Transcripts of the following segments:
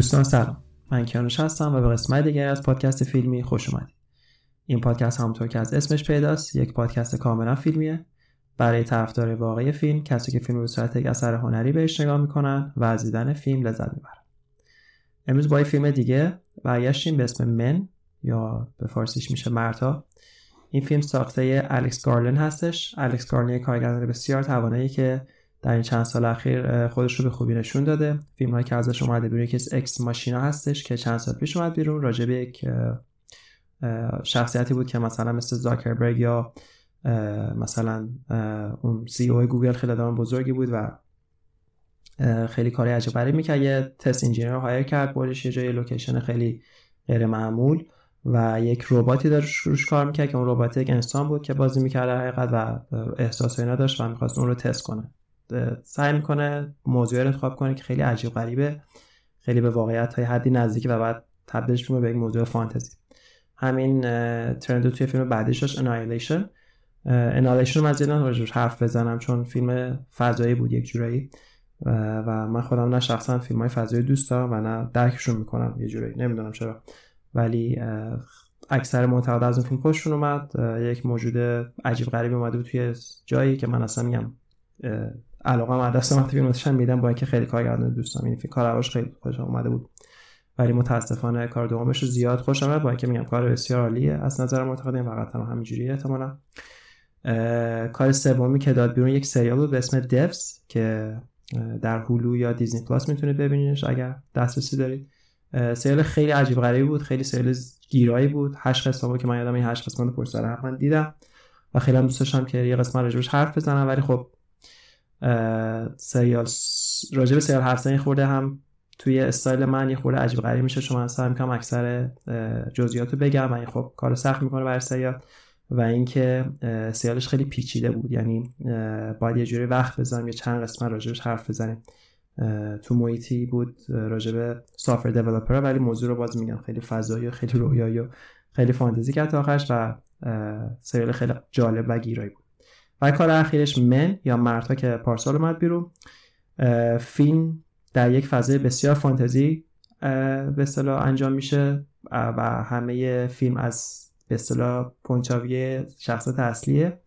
دوستان سلام. من کیانوش هستم و به قسمت دیگری از پادکست فیلمی خوش اومدید. این پادکست همونطور که از اسمش پیداست یک پادکست کاملا فیلمیه. برای طرفدار واقعی فیلم کسی که فیلم به صورت یک اثر هنری بهش نگاه می‌کنن و از دیدن فیلم لذت می‌برن. امروز با یه فیلم دیگه برگشتیم به اسم من یا به فارسیش میشه مرتا این فیلم ساخته الکس گارلن هستش. الکس گارلن کارگردان بسیار توانایی که در این چند سال اخیر خودش رو به خوبی نشون داده. فیلم هایی که ازش اومده بیرون یکی Ex Machina هستش که چند سال پیش اومد بیرون. راجع به یک شخصیتی بود که مثلا مثل زاکربرگ یا مثلا اون CEO گوگل خیلی آدم بزرگی بود و خیلی کاری عجب غریب می‌کرد. یه test engineer رو hire کرد بردش یه جای location خیلی غیر معمول و یک رباتی داشت روش کار می‌کرد که اون ربات یک انسان بود که بازی می‌کرد حقیقت و احساس اینا داشت و می‌خواست اون رو تست کنه. سعی می‌کنه موضوع رو انتخاب کنه که خیلی عجیب غریبه خیلی به واقعیت های حدی نزدیک و بعد تبدیلش می‌کنه به یک موضوع فانتزی. همین trend توی فیلم بعدیش داشت Annihilation Annihilation رو من زیاد حرف بزنم چون فیلم فضایی بود یک جورایی. و من خودم نه شخصا فیلم های فضایی دوست دارم و نه درکشون می‌کنم یه جورایی. نمی‌دونم چرا. ولی اکثر معتقد از اون فیلم خوششون اومد. یک موجود عجیب غریبی اومده بود توی جایی که من اصلا میگم علاقه من دست وقتی فیلم میدم با اینکه خیلی کارگردان دوستم این فیلم کار خیلی خوش اومده بود. ولی متاسفانه کار دومش رو زیاد خوش آمد با اینکه میگم کار بسیار عالیه. از نظر معتقدین فقط هم همینجوریه احتمالاً. کار سومی که داد بیرون یک سریال بود به اسم دیفز که در هولو یا دیزنی پلاس می‌تونید ببینیدش اگر دسترسی دارید. سریال خیلی عجیب غریبی بود خیلی سریال گیرایی بود. هشت قسمت که من یادم این هشت قسمت پشت هم دیدم. و خیلی هم دوست داشتم که یه قسمت راجبش حرف بزنم ولی خب سریال راجب سریال حرف زنی خورده هم توی استایل من یه خورده عجیب غریب میشه. من سعی می‌کنم اکثر جزئیات رو بگم. و خب کار سخت می‌کنه برای سریال و اینکه سیالش خیلی پیچیده بود. یعنی باید یه جوری وقت بذاریم یه چند قسمت راجبش حرف بزنیم. تو محیطی بود راجب سافر دیولپر ولی موضوع رو باز میگم. خیلی فضایی و خیلی رویایی و خیلی فانتزی کرد آخرش و سریال خیلی جالب و گیرایی بود. و کار اخیرش من یا مرتا که پارسال اومد بیرون فیلم در یک فضای بسیار فانتزی به اصطلاح انجام میشه و همه فیلم از به اصطلاح پنچاوی شخصیت اصلیه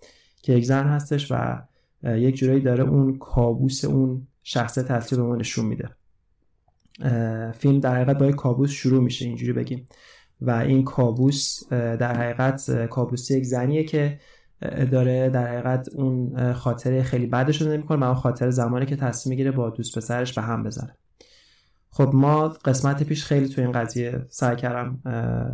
که یک زن هستش و یک جورایی داره اون کابوس اون شخصیت اصلی به ما نشون میده. فیلم در حقیقت با یک کابوس شروع میشه اینجوری بگیم. و این کابوس در حقیقت کابوس یک زنیه که داره در حقیقت اون خاطر خیلی بعدش رو نمی‌کنه و خاطر زمانی که تصمیم می‌گیره با دوست پسرش به هم بزنه خب ما قسمت پیش خیلی تو این قضیه سعی کردم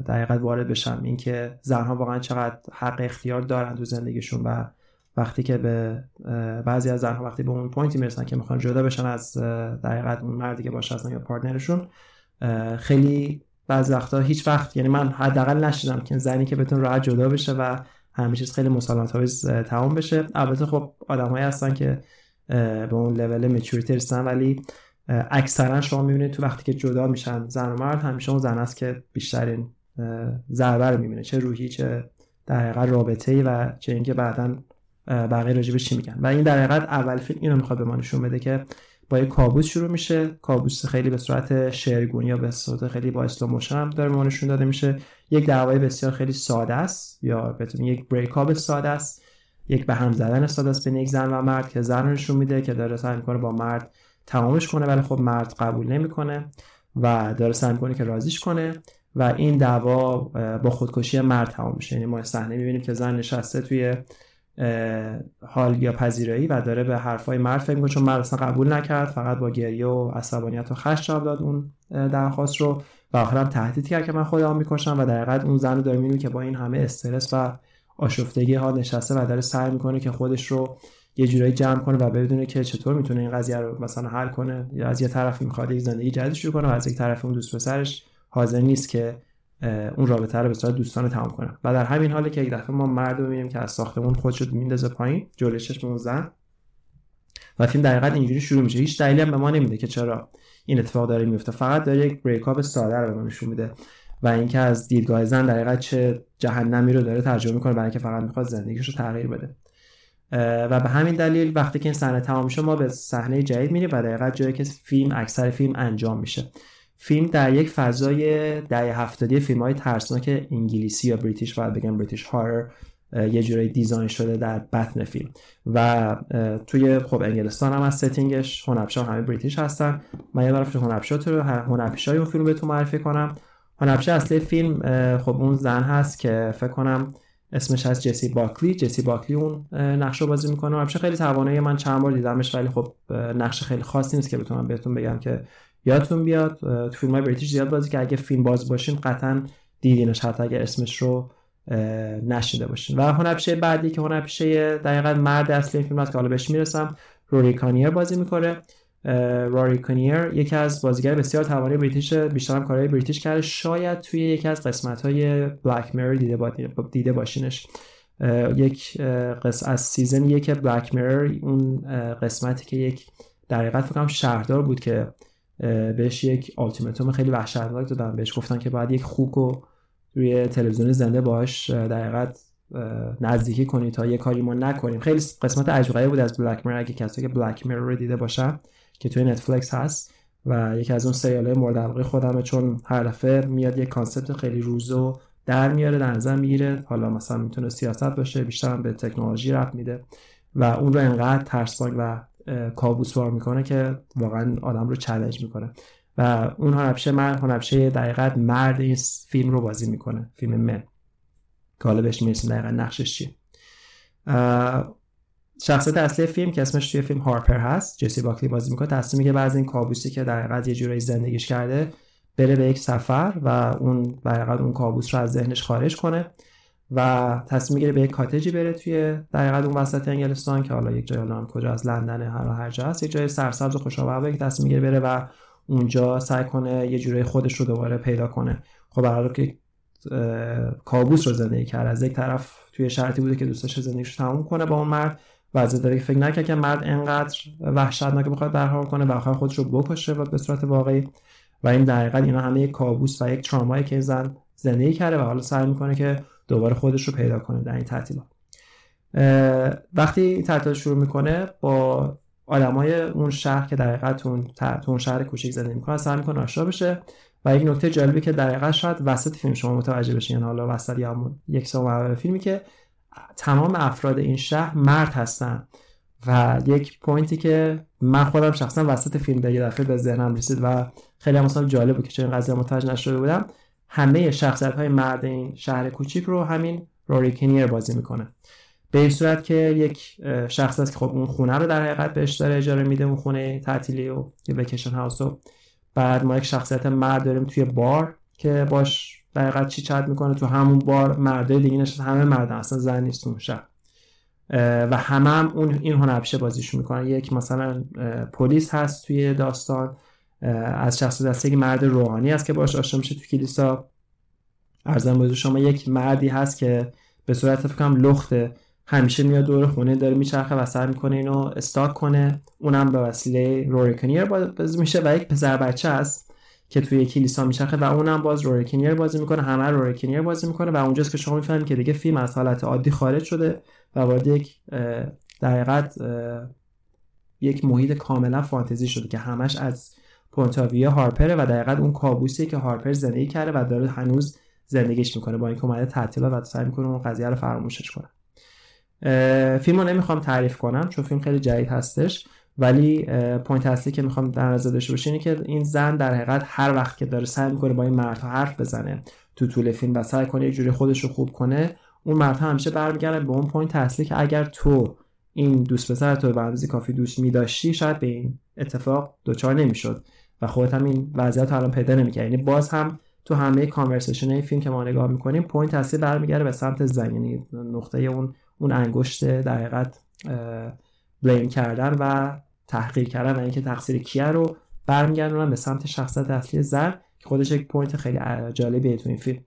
در وارد بشم. اینکه زنها واقعا چقدر حق اختیار دارن تو زندگیشون و وقتی که به بعضی از زنها وقتی به اون پوینتی می‌رسن که می‌خوان جدا بشن از در اون مردی که باشه یا پارتنرشون خیلی بعضی وقتا هیچ وقت یعنی من حداقل نشیدم که زنی که بتون راحت جدا بشه و همه چیز خیلی مسالمت آمیز تمام بشه. البته خب آدمایی هستن که به اون لول میچوریتی رسیدن ولی اکثرا شما می‌بینید تو وقتی که جدا میشن زن و مرد همیشه اون زن است که بیشترین ضربه رو می‌بینه. چه روحی چه در حقیقت رابطه و چه اینکه بعدا بقیه راجبش چی میگن. و این در حقیقت اول فیلم اینو می‌خواد به ما نشون بده که با یک کابوس شروع میشه. کابوس خیلی به صورت شعرگونی یا به صورت خیلی با slow motion هم داره نشون داده میشه. یک دعوای بسیار خیلی ساده است یا بهتون یک break up ساده است. یک به هم زدن ساده است بین یک زن و مرد که زن نشون میده که داره سعی می‌کنه با مرد تمامش کنه ولی خب مرد قبول نمی‌کنه و داره سعی می‌کنه که راضیش کنه و این دعوا با خودکشی مرد تمام میشه. یعنی ما صحنه می‌بینیم که زن نشسته توی حال یا پذیرایی و داره به حرفای مرد فکر می‌کنه چون مرد اصلا قبول نکرد فقط با گریه و عصبانیت و خشم جواب داد اون درخواست رو. و آخرم تهدید کرد که من خودم می‌کشم و در حقیقت اون زن رو داره که با این همه استرس و آشفتگی ها نشسته و داره سعی می‌کنه که خودش رو یه جورایی جمع کنه و بدونه که چطور می‌تونه این قضیه رو مثلا حل کنه. یا از یه طرف می‌خواد یک زندگی جدید شروع کنه و از یک طرف اون دوست پسرش حاضر نیست که اون رابطه رو به صورت دوستانه تمام کنه و در همین حاله که یک دفعه ما مرد می‌بینیم که از ساختمون خودش رو میندازه پایین جلوی چشم اون زن. و فیلم در حقیقت اینجوری شروع میشه. هیچ دلیلی هم به ما نمیده که چرا این اتفاق داره میفته فقط داره یک بریک اپ ساده رو به ما نشون میده. و اینکه از دیدگاه زن در حقیقت چه جهنمی رو داره ترجمه می‌کنه برای اینکه فقط می‌خواد زندگیش رو تغییر بده. و به همین دلیل وقتی که این صحنه تمام میشه ما به صحنه جدید میریم و دقیقا جایی که فیلم اکثر فیلم انجام میشه. فیلم در یک فضای دهه هفتادی فیلم های ترسناک انگلیسی یا British باید بگم British horror یه جورایی design شده در بطن فیلم. و توی خب انگلستان هم از setting ش هنرپیشا همه British هستن. من یه طرف هنرپیشا تو هنرپیشای اون فیلم بهتون معرفی کنم. هنرپیشه اصلی فیلم خب اون زن هست که فکر کنم اسمش هست جسی باکلی. جسی باکلی اون نقش رو بازی می‌کنه. هنرپیشه خیلی توانایی من چند بار دیدمش ولی خب نقش خیلی خاصی نیست که بتونم بهتون بگم که یادتون بیاد تو فیلم های British زیاد بازی که اگه فیلم باز باشین قطعا دیدینش. حتی اگه اسمش رو نشنیده باشین. و هنرپیشه بعدی که هنرپیشه دقیقا مرد اصلی فیلم هست که حالا بهش می‌رسم روری کانیر بازی می‌کنه. روری کانیر یکی از بازیگر بسیار توانای British بیشتر هم کارهای British کرده. شاید توی یکی از قسمت های Black Mirror دیده, دیده باشینش. یک قسمت از season یک Black Mirror اون قسمتی که یک در فکرم شهردار بود که بهش یک آلتیماتوم خیلی وحشتناک دادن بهش گفتن که باید یک خوک رو روی تلویزیون زنده باهاش در نزدیکی کنید تا یه کاری ما نکنیم. خیلی قسمت عجیبی بود از Black Mirror اگه کسی که Black Mirror رو دیده باشن که توی نتفلیکس هست و یکی از اون سریال های مورد علاقه خودمه چون هر دفعه میاد یه concept خیلی روز رو در میاره در نظر می‌گیره. حالا مثلا می‌تونه سیاست باشه بیشتر به تکنولوژی ربط میده و اون رو انقدر ترسناک و کابوسوار می‌کنه که واقعا آدم رو چالش می‌کنه. و اون هنرپیشه مرد هنرپیشه دقیقت مرد این فیلم رو بازی می‌کنه فیلم من. که حالا بهش می‌رسیم دقیقا نقشش چیه. شخصیت اصلی فیلم که اسمش توی فیلم هارپر هست جسی باکلی بازی می‌کنه تصمیم میگه بعضی این کابوسی که در یه جورایی زندگیش کرده بره به یک سفر و اون در اون کابوس رو از ذهنش خارج کنه. و تصمیم می‌گیره به یک کاتجی بره توی در اون وسط انگلستان که حالا یک جای هم کجا از لندن هر هر جا هست یک جای سرسبز و خوشابه که تصمیم می‌گیره بره و اونجا سعی کنه یه جوری خودش رو دوباره پیدا کنه. خب برای که کابوس رو زندگی کرد. از یک طرف توی شرطی بوده که دوستش زندگیش تموم کنه با اون مرد و از داره فکر نکرد که مرد انقدر وحشتناک بخواد برحال کنه و آخر خودش رو بکشه و به صورت واقعی. و این دقیقا اینا همه یک کابوس و یک ترامایی که زن زندگی کرده و حالا سعی می‌کنه که دوباره خودش رو پیدا کنه در این تعطیلات. وقتی تعطیلات شروع می‌کنه با آدمای اون شهر که در حقیقت اون, شهر کوچیک زندگی می‌کنه سعی می‌کنه آشنا بشه و یک نکته جالبی که در حقیقت شاید وسط فیلم شما متوجه بشین یعنی حالا وسط یا یک سال فیلمی که تمام افراد این شهر مرد هستن و یک پوینتی که من خودم شخصا وسط فیلم یه دفعه به ذهنم رسید و خیلی هم جالب بود که چه این قضیه متوجه نشده بودم. همه شخصیت های مرد این شهر کوچیک رو همین روری کنیر بازی می‌کنه. به این صورت که یک شخص است که خب اون خونه رو در حقیقت بهش داره اجاره میده اون خونه تعطیلی و یه وکیشن هاوس و بعد ما یک شخصیت مرد داریم توی بار که باش در حقیقت چی چت می‌کنه؟ تو همون بار مرده دیگه نشست همه مرد اصلا زن نیست اون شهر. و همه هم اون این هنرپیشه بازیش می‌کنن. یک مثلا پلیس هست توی داستان. از شخص دسته مرد روحانی است که باش آشنا میشه تو کلیسا. ارزم بزرگ شما یک مردی هست که به صورت فکرم لخت همیشه میاد دور خونه داره میچرخه و سر می‌کنه اینو استاک کنه. اونم به وسیله روریکنیر باز میشه و یک پسر بچه است که توی کلیسا میچرخه و اونم باز روریکنیر بازی می‌کنه. همه روریکنیر بازی می‌کنه و اونجاست که شما می‌فهمید که دیگه فیلم از حالت عادی خارج شده و وارد یک در یک محیط کاملا فانتزی شده که همش از point of view هارپره و دقیقا اون کابوسیه که هارپر زندگی کرده و داره هنوز زندگیش می‌کنه. با اینکه اومده تعطیلات و سعی می‌کنه اون قضیه رو فراموشش کنه. فیلم رو نمی‌خوام تعریف کنم چون فیلم خیلی جدید هستش. ولی point اصلی که می‌خوام در نظر داشته باشین اینه که این زن در حقیقت هر وقت که داره سعی می‌کنه با این مردها حرف بزنه تو طول فیلم و سعی کنه یه جوری خودش رو خوب کنه اون مردها همیشه برمیگردن به اون point اصلی که اگر تو این دوست پسر تو به کافی دوست میداشتی شاید به این اتفاق دچار نمی‌شد. و خودت هم این وضعیت الان پیدا نمی‌کرد یعنی باز هم تو همه conversation این فیلم که ما نگاه می‌کنیم point اصلی برمیگرده به سمت زن یعنی نقطه اون اون انگشت در حقیقت blame کردن و تحقیر کردن و اینکه تقصیر کیه رو برمیگردونن به سمت شخصیت اصلی زن که خودش یک point خیلی جالبیه تو این فیلم.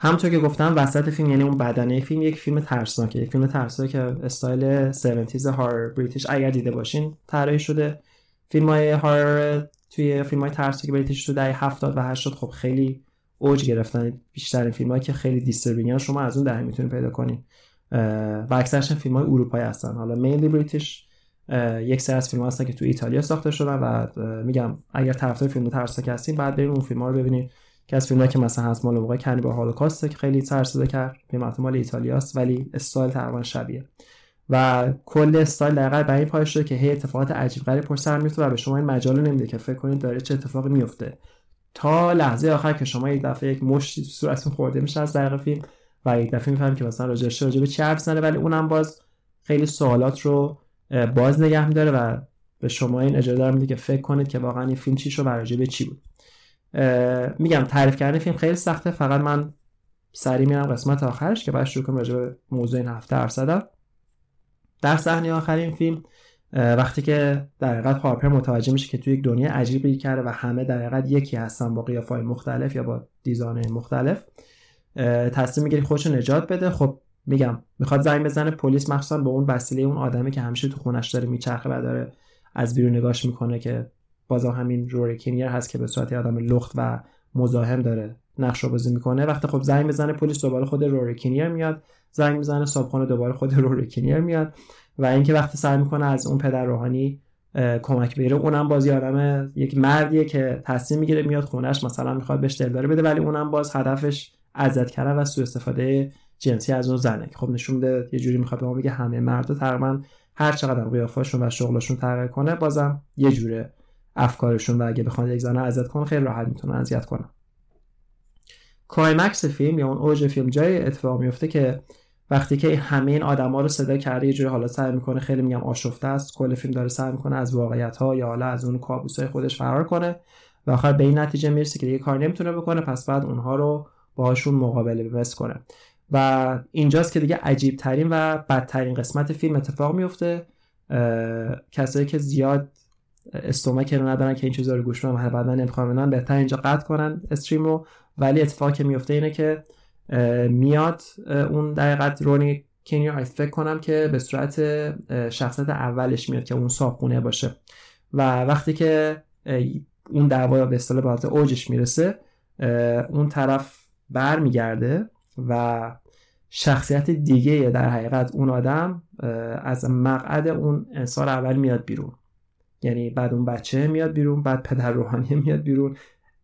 همونطور که گفتم وسط فیلم یعنی اون بدنه فیلم یک فیلم ترسناکه. یک فیلم ترسناک که استایل 70 horror British اگر دیده باشین طراحی شده. فیلم های horror توی فیلم های ترسناک British تو دهه 70 و 80 خب خیلی اوج گرفتن بیشتر فیلم هایی که خیلی disturbing شما از اون دهه می‌تونید پیدا کنین و اکثرش فیلم های اروپایی هستن. حالا mainly British یک سری از فیلم هستن که تو ایتالیا ساخته شدن و میگم اگر طرفدار فیلم ترسناک هستین بعد برید اون فیلم ها رو ببینید. که از فیلمایی که مثلا هست مال موقع کنی با هولوکاست که خیلی ترسیده کرد فیلم مال ایتالیاست ولی استایل تقریبا شبیه. و کل استایل دقیقا به این پایش شده که هی اتفاقات عجیب غریب پر سر میفته و به شما این مجال نمیده که فکر کنید داره چه اتفاقی میفته تا لحظه آخر که شما یک دفعه یک مشتی تو صورتتون خورده میشه از دقیقه فیلم و یک دفعه می‌فهمید که مثلا راجعش راجع به چی حرف ولی اونم باز خیلی سوالات رو باز نگه میداره و به شما این اجازه داره میده که فکر کنید که واقعا این فیلم چی شو و به چی بود. میگم تعریف کردن فیلم خیلی سخته فقط من سری میرم قسمت آخرش که بعد شروع کنم راجع به موضوع این هفته حرف در صحنه آخر این فیلم وقتی که در حقیقت هارپر متوجه میشه که توی یک دنیا عجیبی کرده و همه در حقیقت یکی هستن با قیافای مختلف یا با دیزاین مختلف تصمیم می‌گیره خودش نجات بده. خب میگم می‌خواد زنگ بزنه پلیس مخصوصا به اون وسیله اون آدمی که همیشه تو خونش داره میچرخه و داره از بیرون نگاش می‌کنه که بازم همین روری کینیر هست که به صورت آدم لخت و مزاحم داره نقش بازی می‌کنه. وقتی خب زنگ بزنه پلیس دوباره خود روری کینیر میاد. زنگ می‌زنه صابخونه دوباره خود روری کینیر میاد. و اینکه وقتی سعی می‌کنه از اون پدر روحانی کمک بگیره اونم باز آدم یک مردیه که تصمیم می‌گیره میاد خونش مثلا می‌خواد بهش دلداری بده ولی اونم باز هدفش اذیت کردن و سوء استفاده جنسی از اون زنه خب نشون میده یه جوری می‌خواد به ما بگه همه مردا تقریبا هر چقدر قیافاشون و شغلشون تغییر کنه بازم یه جوره افکارشون و اگه بخواد یک زن اذیت کنه خیلی راحت می‌تونه اذیت کنه climax فیلم یا اون اوج فیلم جای اتفاق میفته که وقتی که همه این آدما رو صدا کرده یه جوری حالا سعی می‌کنه خیلی میگم آشفته است. کل فیلم داره سعی می‌کنه از واقعیت ها یا حالا از اون کابوس های خودش فرار کنه و آخر به این نتیجه می‌رسه که دیگه کار نمی‌تونه بکنه پس بعد اونها رو باهاشون مقابله بس کنه. و اینجاست که دیگه عجیب ترین و بدترین قسمت فیلم اتفاق میفته کسایی که زیاد استومک رو ندارن که این چیزا رو گوش بدن بعدا نمی‌خوام بهتر اینجا قطع کنن استریم رو. ولی اتفاقی که میفته اینه که میاد اون دقیقت رونی کنیر فکر کنم که به صورت شخصیت اولش میاد که اون صابخونه باشه. و وقتی که اون دعوا به اصطلاح به اوجش می‌رسه اون طرف بر میگرده و شخصیت دیگه در حقیقت اون آدم از مقعد اون انسان اول میاد بیرون. یعنی بعد اون بچه میاد بیرون بعد پدر روحانی میاد بیرون.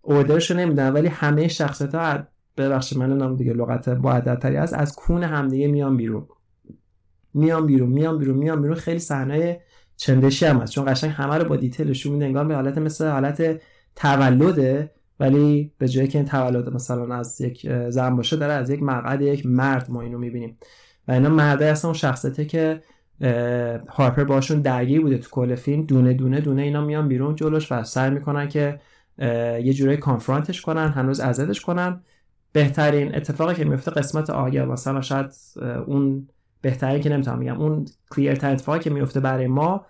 اوردرشو نمیدن ولی همه شخصیت ها ببخشید من نام دیگه لغت با تری است از کون همدیگه میان بیرون. میان بیرون میان بیرون میان بیرون خیلی صحنه چندشی هم هست. چون قشنگ همه رو با دیتیلشون میده انگار به حالت مثل حالت تولده ولی به جایی که این تولد مثلا از یک زن باشه داره از یک مقعد یک مرد ما اینو می‌بینیم. و اینا مرده هستن اون شخصیته که هارپر باشون درگیر بوده تو کل فیلم. دونه دونه دونه اینا میان بیرون جلوش و سعی می‌کنن که یه جورایی کانفرانتش کنن هنوز ازدش کنن. بهترین اتفاقی که میفته قسمت آگه مثلا شاید اون بهترین که نمی‌تونم میگم اون کلیر اتفاقی که میفته برای ما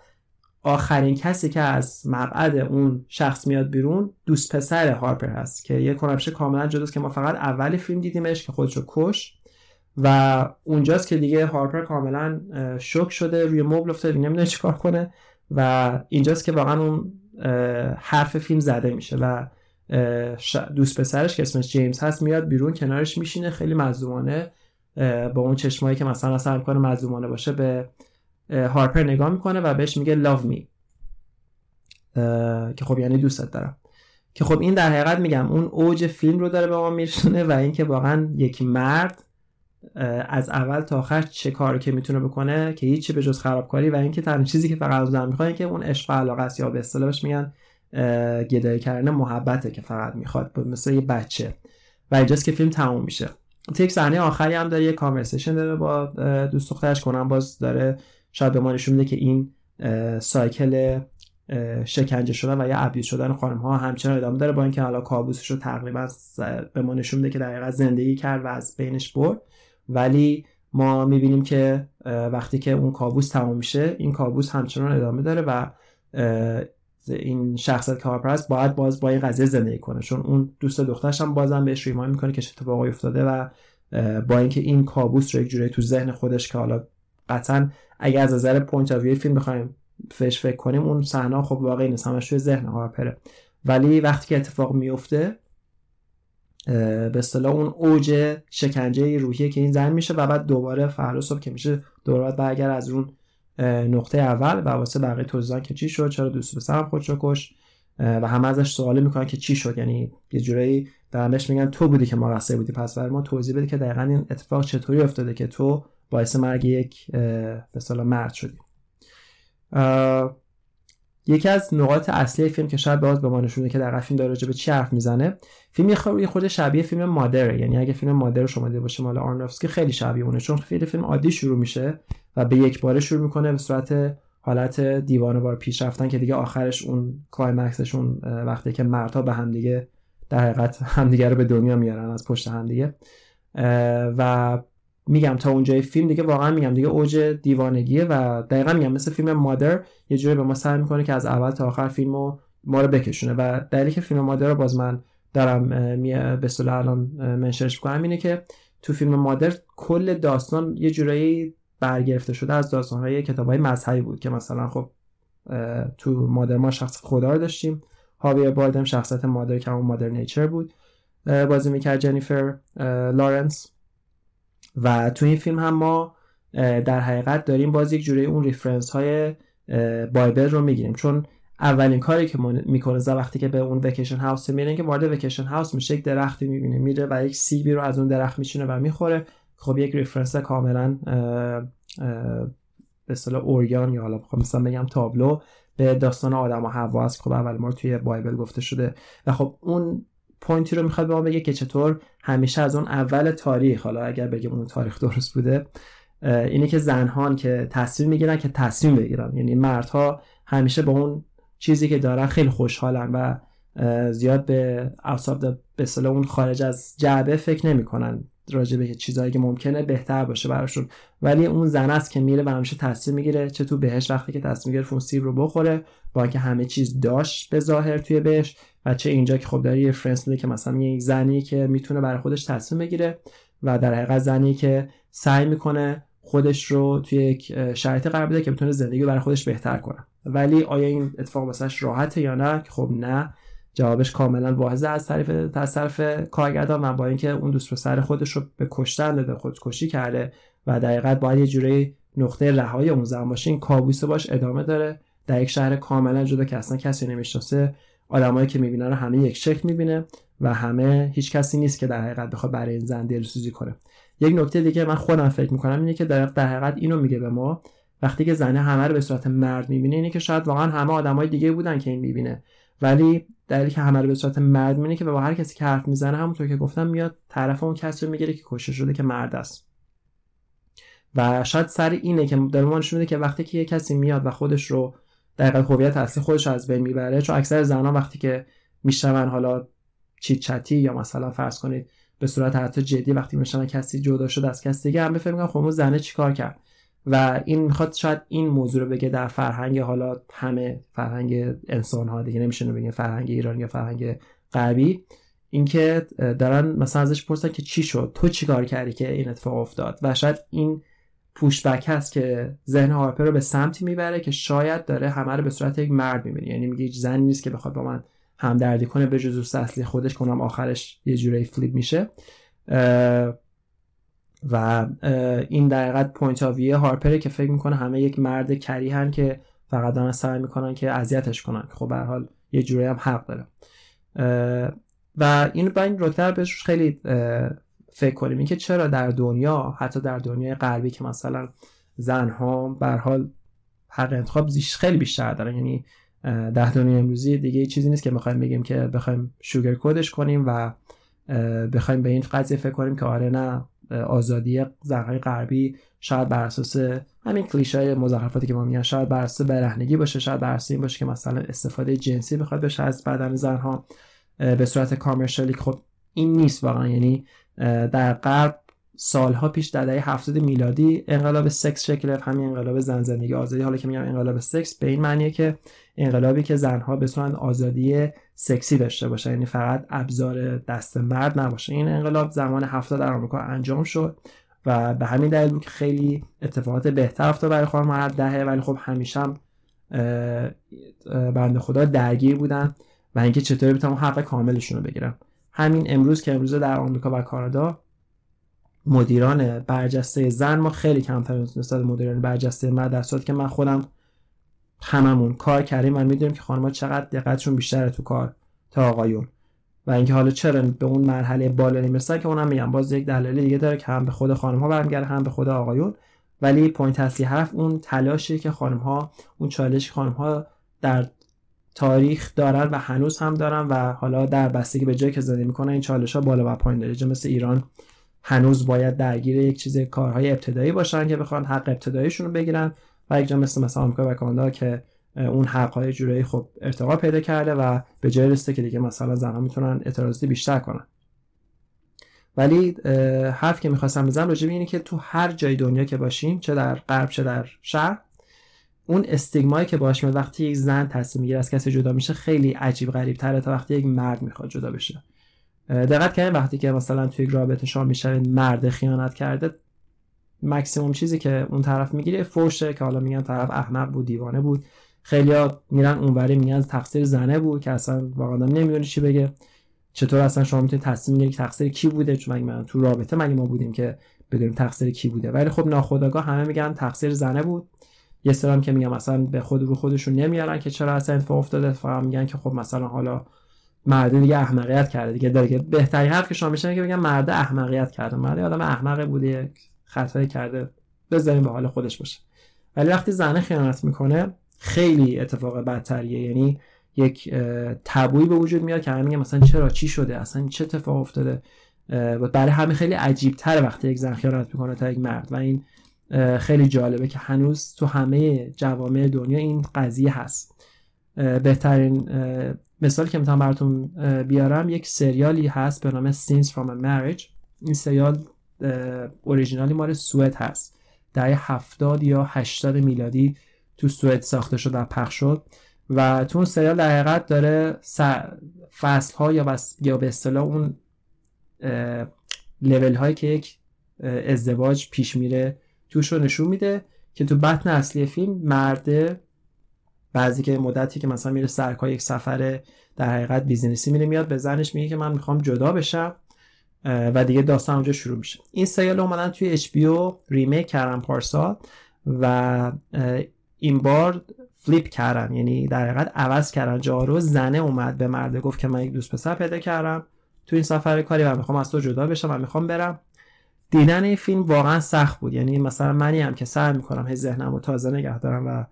آخرین کسی که از مقعد اون شخص میاد بیرون دوست پسر هارپر هست که یه کنپشه کاملا جداست که ما فقط اول فیلم دیدیمش که خودشو کش و اونجاست که دیگه هارپر کاملا شوک شده روی مبل افتاده نمی‌دونه چیکار کنه و اینجاست که واقعا اون حرف فیلم زده میشه و دوست پسرش که اسمش جیمز هست میاد بیرون کنارش میشینه خیلی مظلومانه با اون چشمایی که مثلا اصلا امکان مظلومانه باشه به هارپر نگاه می‌کنه و بهش میگه love me که خب یعنی دوستت دارم. که خب این در حقیقت میگم اون اوج فیلم رو داره به ما میرسونه و اینکه واقعا یک مرد از اول تا آخر چه کاری که می‌تونه بکنه که هیچی به جز خرابکاری و اینکه تنها چیزی که فقط از می‌خواد که اون عشق علاقه است یا به اصطلاحش میگن گدایی کردن محبته که فقط می‌خواد مثل یه بچه. و اینجاست که فیلم تموم میشه. تک صحنه آخری هم داره یه کانورسیشن داره با دوست دخترش کنم باز داره شاید به ما نشون میده که این سایکل شکنجه شدن و یا ابیوز شدن خانم ها همچنان ادامه داره با اینکه حالا کابوسش رو تقریبا به ما نشون میده که در زندگی کرد و از بینش برد. ولی ما می‌بینیم که وقتی که اون کابوس تمام میشه این کابوس همچنان ادامه داره و این شخصیت کارپر است باید باز با این قضیه زندگی کنه. چون اون دوست دخترش هم بازم بهش ریمایند می‌کنه که چه اتفاقی افتاده و با اینکه این کابوس رو یک جوری تو ذهن خودش که حالا قطعا اگه از نظر point of view هم بخوایم فش فکر کنیم اون صحنه خب واقعی نیست همش توی ذهن هارپره ولی وقتی که اتفاق میفته به اصطلاح اون اوج شکنجه روحیه که این زن میشه و بعد دوباره فردا صبح که میشه دوباره برمیگرده از اون نقطه اول و واسه بقیه توضیحان که چی شد چرا دوست پسرم خودشو کشت و همه ازش سوالی می‌کنن که چی شد؟ یعنی یه جورایی درمش میگن تو بودی که مقصر بودی پس برای ما توضیح بده که دقیقا این اتفاق چطوری افتاده که تو باعث مرگ یک به مرد شدی. یکی از نقاط اصلی فیلم که شاید باز به ما نشونه که در فیلم داره به چی حرف می‌زنه فیلم یه خود شبیه فیلم مادره یعنی اگه فیلم مادر شما دیده باشه مال آرنوفسکی خیلی شبیه اونه چون فیلم فیلم عادی شروع میشه و به یک باره شروع می‌کنه به صورت حالت دیوانه پیش رفتن که دیگه آخرش اون کلایمکسشون وقتی که مردها به هم دیگه در حقیقت همدیگه رو به دنیا میارن از پشت همدیگه. و میگم تا اونجای فیلم دیگه واقعا میگم دیگه اوج دیوانگیه و دقیقا میگم مثل فیلم مادر یه جوری به ما سعی می‌کنه که از اول تا آخر فیلمو ما رو بکشونه و دلیلی که فیلم مادر رو باز من دارم به اصطلاح الان منشنش می‌کنم اینه که تو فیلم مادر کل داستان یه جورایی برگرفته شده از داستانهای کتابهای مذهبی بود که مثلا خب تو مادر ما شخص خدا رو داشتیم هاوی باردم شخصیت مادر که اون مادر نیچر بود بازی می‌کرد جنیفر لارنس. و تو این فیلم هم ما در حقیقت داریم باز یک جوری اون reference های Bible رو می‌گیریم. چون اولین کاری که می‌کنه وقتی که به اون وکیشن هاوس میره که وارد وکیشن هاوس میشه یک درختی می‌بینه میره و یک سیبی رو از اون درخت می‌چینه و می‌خوره. خب یک reference کاملا به اصطلاح عریان یا حالا بخوام مثلا بگم تابلو به داستان آدم و حوا است. خب اول ما توی Bible گفته شده. و خب اون پوینتی رو می‌خواد به ما بگه که چطور همیشه از اون اول تاریخ حالا اگر بگیم اون تاریخ درست بوده اینه که زنهان که تصمیم می‌گیرن که تصمیم بگیرن. یعنی مردها همیشه با اون چیزی که دارن خیلی خوشحالن و زیاد به اوساب به اون خارج از جعبه فکر نمی‌کنن راجع به چیزهایی که ممکنه بهتر باشه براشون. ولی اون زن است که میره و همیشه تصمیم می‌گیره چه تو بهش وقتی که تصمیم گرفت اون سیب رو بخوره با اینکه همه چیز داشت به ظاهر توی بهش و چه اینجا که خب داره یه فرنس که مثلا یه زنی که می‌تونه برای خودش تصمیم بگیره و در حقیقت زنی که سعی می‌کنه خودش رو توی یک شرایط قرار بده که بتونه زندگی برای خودش بهتر کنه. ولی آیا این اتفاق واسش راحته یا نه؟ خب نه. جوابش کاملا واضحه از طرف از طرف کارگردان و با اینکه اون دوست پسر خودش رو به کشتن داده خودکشی کرده و در باید یه جوری نقطه رهایی اون زن باشه این کابوس باش ادامه داره. در یک شهر کاملا جدا که اصلا کسی نمی‌شناسه آدمایی که می‌بینن رو همه یک شکل می‌بینه و همه هیچ کسی نیست که در حقیقت بخواد برای این زن دلسوزی کنه. یک نکته دیگه من خودم فکر می‌کنم اینه که در, در حقیقت اینو میگه به ما وقتی که زنه همه رو به صورت مرد می‌بینه اینه که شاید واقعا همه آدمای دیگه بودن که این می‌بینه. ولی دلیلی که همه رو به صورت مرد می‌بینه که با هر کسی که حرف می‌زنه همونطور که گفتم میاد طرف اون کسی رو می‌گیره که کشته شده که مرد است. و شاید سر اینه که ما نشون که وقتی که یه کسی میاد و خودش رو دقیقا هویت اصلی خودش از بین می‌بره. چون اکثر زنان وقتی که میشنون حالا چیت چتی یا مثلا فرض کنید به صورت حتی جدی وقتی میشنن کسی جدا شده از کسی دیگه هم بفهمن خب اون زنه چیکار کرد؟ و این می‌خواد شاید این موضوع رو بگه در فرهنگ حالا همه فرهنگ انسان ها دیگه نمیشه بگه فرهنگ ایران یا فرهنگ غربی. اینکه دارن مثلا ازش پرسن که چی شد؟ تو چیکار کردی که این اتفاق افتاد؟ و شاید این پوشبک هست که ذهن هارپر رو به سمتی می‌بره که شاید داره همه رو به صورت یک مرد می‌بینه. یعنی میگه هیچ زنی نیست که بخواد با من همدردی کنه به جز اصلی خودش کنم آخرش یه جوری فلیپ میشه. و این در حقیقت پوینت آویه هارپره که فکر می‌کنه همه یک مرد کریهن که فقط دارن سعی می‌کنن که اذیتش کنن. خب به حال یه جوری هم حق داره. و این با این بهش خیلی فکر کنیم. اینکه چرا در دنیا حتی در دنیای غربی که مثلا زنها به حال حق انتخاب خیلی بیشتر دارن. یعنی در دنیای امروزی دیگه چیزی نیست که بخوایم بگیم که بخوایم شوگر کدش کنیم و بخوایم به این قضیه فکر کنیم که آره نه آزادی زنهای غربی شاید بر اساس همین کلیشه مزخرفاتی که ما میگن شاید بر اساس برهنگی باشه شاید بر اساس این باشه که مثلا استفاده جنسی بخواد بشه از بدن زنها به صورت کامرشالی خب این نیست واقعا. یعنی در غرب سالها پیش در دهه 70 میلادی انقلاب سکس شکل همین انقلاب زن زندگی آزادی حالا که میگم انقلاب سکس به این معنیه که انقلابی که زنها بتونن آزادی سکسی داشته باشن یعنی فقط ابزار دست مرد نباشه. این انقلاب زمان 70 در آمریکا انجام شد و به همین دلیل بود که خیلی اتفاقات بهتر افتاد برای خانم هر دهه ولی خب همیشه هم بنده خدا درگیر بودن و اینکه چطوری بتونن حق کاملشون رو بگیرن همین امروز که امروز در آمریکا و کانادا مدیران برجسته زن ما خیلی کمتر نسبت مدیران برجسته مرد در که من خودم هممون کار کردیم و می‌دونیم که خانم‌ها چقدر دقتشون بیشتره تو کار تا آقایون. و اینکه حالا چرا به اون مرحله بالا نمی‌رسن که اونم میگم باز یک دلیل دیگه داره که هم به خود خانم ها برمیگرده هم به خود آقایون. ولی point اصلی حرف اون تلاشی که خانم ها اون چالش خانم ها در تاریخ دارن و هنوز هم دارن و حالا در بستگی به جایی که زندگی می‌کنن این چالش ها بالا و پایین داره. مثل ایران هنوز باید درگیر یک چیز کارهای ابتدایی باشن که بخوان حق ابتداییشون رو بگیرن و یک جا مثل مثلا آمریکا و کانادا که اون حق های جورایی خب ارتقا پیدا کرده و به جایی رسیده که دیگه مثلا زنها می‌تونن اعتراضی بیشتر کنن. ولی حرف که می‌خواستم بزنم راجع اینه که تو هر جای دنیا که باشیم چه در غرب چه در شرق اون استیگمایی که باش میاد وقتی یک زن تصمیم می‌گیره از کسی جدا میشه خیلی عجیب غریب تره تا وقتی یک مرد می‌خواد جدا بشه. دقت کردین وقتی که مثلا توی یک رابطه شما میشه مرد خیانت کرده مکسیموم چیزی که اون طرف می‌گیره فوشه که حالا میگن طرف احمق بود دیوانه بود. خیلیا میرن اونوری میگن تقصیر زنه بود که اصلا واقعا نمی‌دونه چی بگه. چطور اصلا شما می‌تونید تصمیم بگیرید تقصیر کی بوده؟ چون مگه من تو رابطه مگه ما بودیم که بدونیم تقصیر کی بوده؟ ولی خب ناخودآگاه همه میگن تقصیر زنه بود. یه سرام که میگم مثلا به خود رو خودشون نمیارن که چرا اصلا اتفاق افتاده فقط میگن که خب مثلا حالا مرد دیگه احمقیت کرده دیگه. داره که بهترین حرف که شما میشن که بگن مرد احمقیت کرده. مرد آدم احمق بوده خطایی کرده. بذاریم به حال خودش باشه. ولی وقتی زنه خیانت می‌کنه خیلی اتفاق بدتریه. یعنی یک تبویی به وجود میاد که همین مثلا چرا؟ چی شده؟ اصلا چه اتفاق افتاده؟ برای همه خیلی عجیب تره وقتی یک زن خیانت می‌کنه تا یک مرد. و این خیلی جالبه که هنوز تو همه جوامع دنیا این قضیه هست. بهترین مثال که می‌تونم براتون بیارم یک سریالی هست به نام Scenes from a Marriage. این سریال اوریجینالی مال سوئد هست. در هفتاد یا 80 میلادی تو سوئد ساخته شد و پخش شد و تو اون سریال در حقیقت داره فصل ها یا, یا به اصطلاح اون لول هایی که یک ازدواج پیش میره توش رو نشون میده که تو بطن اصلی فیلم مرده بعضی که مدتی که مثلا میره سرکار یک سفر در حقیقت business ی میره میاد به زنش میگه که من می‌خوام جدا بشم و دیگه داستان اونجا شروع میشه. این سریال اومدن توی HBO remake کردن پارسال و این بار فلیپ کردن. یعنی در حقیقت عوض کردن. جا رو زنه اومد به مرده گفت که من یک دوست پسر پیدا کردم. تو این سفر کاری و می‌خوام از تو جدا بشم و می‌خوام برم. دیدن این فیلم واقعا سخت بود. یعنی مثلا منی هم که سعی می‌کنم هی ذهنم رو تازه نگه دارم و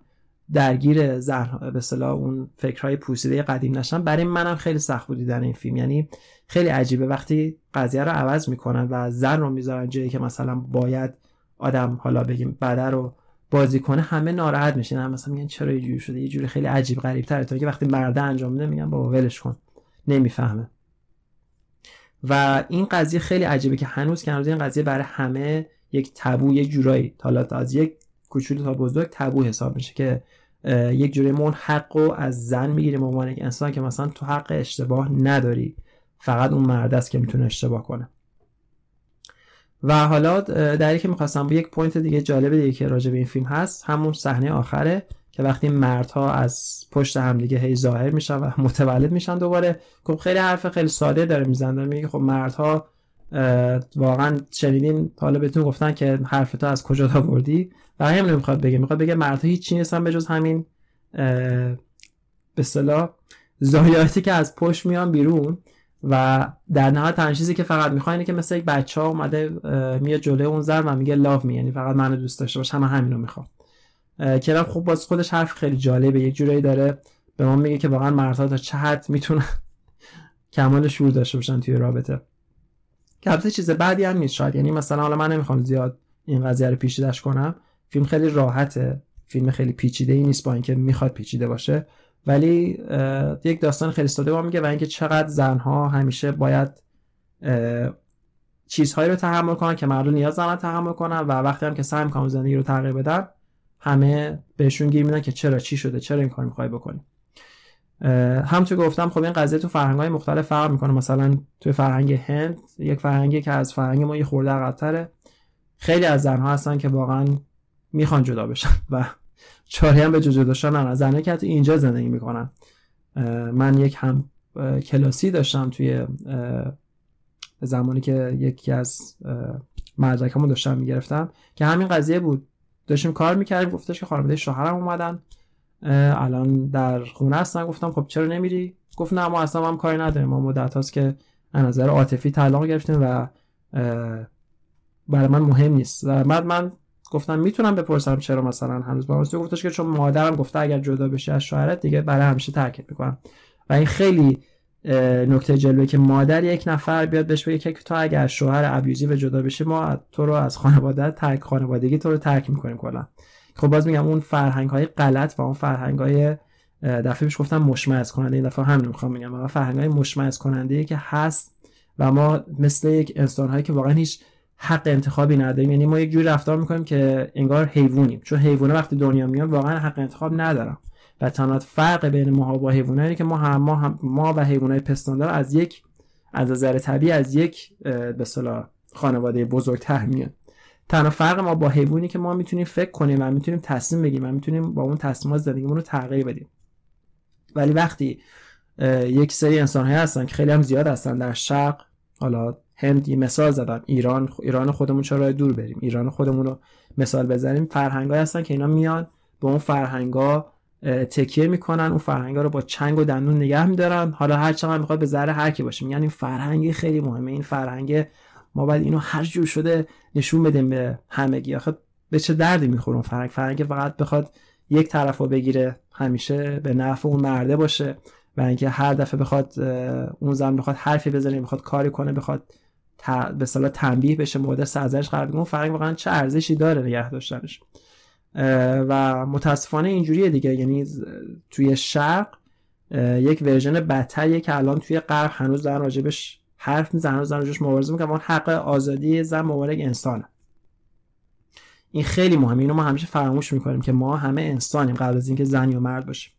درگیر زهر به اصطلاح اون فکرهای پوسیده قدیم نشم برای منم خیلی سخت بود دیدن این فیلم. یعنی خیلی عجیبه. وقتی قضیه رو عوض می‌کنن و زن رو می‌ذارن جایی که مثلا باید آدم حالا بگیم بدر رو بازی کنه همه ناراحت میشن. هم مثلا میگن چرا اینجوری شده؟ یه جوری خیلی عجیب غریب تره تا که وقتی مرده انجام میده میگن بابا ولش کن. نمی‌فهمه. و این قضیه خیلی عجیبه که هنوز که هنوز این قضیه برای همه یک تبو یک جورایی. حالا از یک کوچولو تا بزرگ تبو حساب میشه که یک جوری مون حق رو از زن می‌گیریم. عنوان یک انسان که مثلا تو حق اشتباه نداری. فقط اون مرد است که می‌تونه اشتباه کنه. و حالا در که می‌خواستم با یک point دیگه جالب دیگه که راجع به این فیلم هست همون صحنه آخره. که وقتی مردها از پشت همدیگه هی ظاهر میشن و متولد میشن دوباره خب خیلی حرف خیلی ساده داره می‌زنه میگه خب مردها واقعا شنیدین حالا بهتون گفتن که حرف تو از کجا آوردی و همین نمی‌خواد بگه می‌خواد بگه مردها هیچ چیزی نیستن به جز همین به اصطلاح ضایعاتی که از پشت میان بیرون و در نهایت تنها چیزی که فقط می‌خواد اینه که مثل یک بچه ها اومده میاد جلوی اون زن و میگه لاو می یعنی فقط منو دوست داشته باش همه همینو می‌خواد که خب باز خودش حرف خیلی جالبه. یک جورایی داره به ما میگه که واقعا مردها تا چه حد می‌تونن کمال شور داشته باشن توی رابطه. که البته چیز بعدی هم نیست شاید. یعنی مثلا حالا من نمی‌خوام زیاد این قضیه رو پیچیدش کنم. فیلم خیلی راحته. فیلم خیلی پیچیده ای نیست با اینکه می‌خواد پیچیده باشه. ولی یک داستان خیلی ساده با میگه و اینکه چقدر زنها همیشه باید چیزهایی رو تحمل کنن که مردم نیاز دارن تحمل کنن و وقتی هم که سعی می‌کنن زندگی رو تغییر بدن همه بهشون گیر میدن که چرا چی شده چرا این کار می‌خوای بکنی. همونطور گفتم خب این قضیه تو فرهنگ های مختلف فرق می‌کنه. مثلا توی فرهنگ هند یک فرهنگی که از فرهنگ ما یه خورده عقب‌تره. خیلی از زنها هستن که واقعا می‌خوان جدا بشن و چاره هم به جدا شدن زنه که اینجا زندگی می‌کنن. من یک هم کلاسی داشتم توی زمانی که یکی از مدرکمو داشتم می‌گرفتم که همین قضیه بود. داشتیم کار می‌کردیم گفتش که خانواده شوهرم اومدن. الان در خونه هستن. گفتم خب چرا نمیری؟ گفت نه ما اصلا هم کاری نداریم. ما مدت هاست که از نظر عاطفی طلاق گرفتیم و برای من مهم نیست. و بعد من گفتم می‌تونم بپرسم چرا مثلا هنوز با گفتش که چون مادرم گفته اگر جدا بشی از شوهرت دیگه برای همیشه ترکت می‌کنم. و این خیلی نکته جلوه که مادر یک نفر بیاد بهش بگه که تو اگر شوهر ابیوزی و جدا بشه ما تو رو از خانواده ترک خانوادگی تو رو ترک می‌کنیم کلا. خب باز میگم اون فرهنگ های غلط و اون فرهنگ های دفعه پیش گفتم مشمعز کننده این دفعه همین می‌خوام میگم و فرهنگ های مشمعز کننده که هست و ما مثل یک انسان هایی که واقعا هیچ حق انتخابی نداریم یعنی ما یک جوری رفتار می‌کنیم که انگار حیوانیم چون حیوانات وقتی دنیا میان واقعا حق انتخاب ندارن. و تنها فرق بین ما با حیوانات که ما هم ما, ما و حیوانات پستاندار از یک از نظر طبیعی از یک به خانواده بزرگتر میان تنها فرق ما با حیوانی که ما می‌تونیم فکر کنیم و می‌تونیم تصمیم بگیریم و می‌تونیم با اون تصمیمات زندگیمون رو تغییر بدیم. ولی وقتی یک سری انسان های هستن که خیلی هم زیاد هستن در شرق حالا هند مثال زدم ایران ایران خودمون چرا دور بریم؟ ایران خودمون رو مثال بزنیم فرهنگ هستن که اینا میان به اون فرهنگا تکیه می‌کنن. اون فرهنگا رو با چنگ و دندون نگه میدارن. حالا هر چقدر می‌خواد به ذره هر کی باشه. میگن این فرهنگ خیلی مهمه. این فرهنگ ما باید اینو هر جور شده نشون بدیم به همگی. آخه به چه دردی می‌خوره اون فرهنگ؟ فرهنگ فقط بخواد یک طرف رو بگیره همیشه به نفع اون مرده باشه. و اینکه هر دفعه بخواد اون زن بخواد حرفی بزنه بخواد کاری کنه بخواد به صلاح تنبیه بشه مورد سرزنش قرار اون فرهنگ واقعا چه ارزشی داره نگه داشتنش و متاسفانه اینجوریه دیگه. یعنی توی شرق یک ورژن بدتریه که الان توی غرب هنوز دارن راجبش حرف می‌زنن هنوز دارن راجبش مبارزه می‌کنن اون حق آزادی زن مبارک انسانه. این خیلی مهمه. اینو ما همیشه فراموش می‌کنیم که ما همه انسانیم قبل از اینکه زن یا مرد باشیم.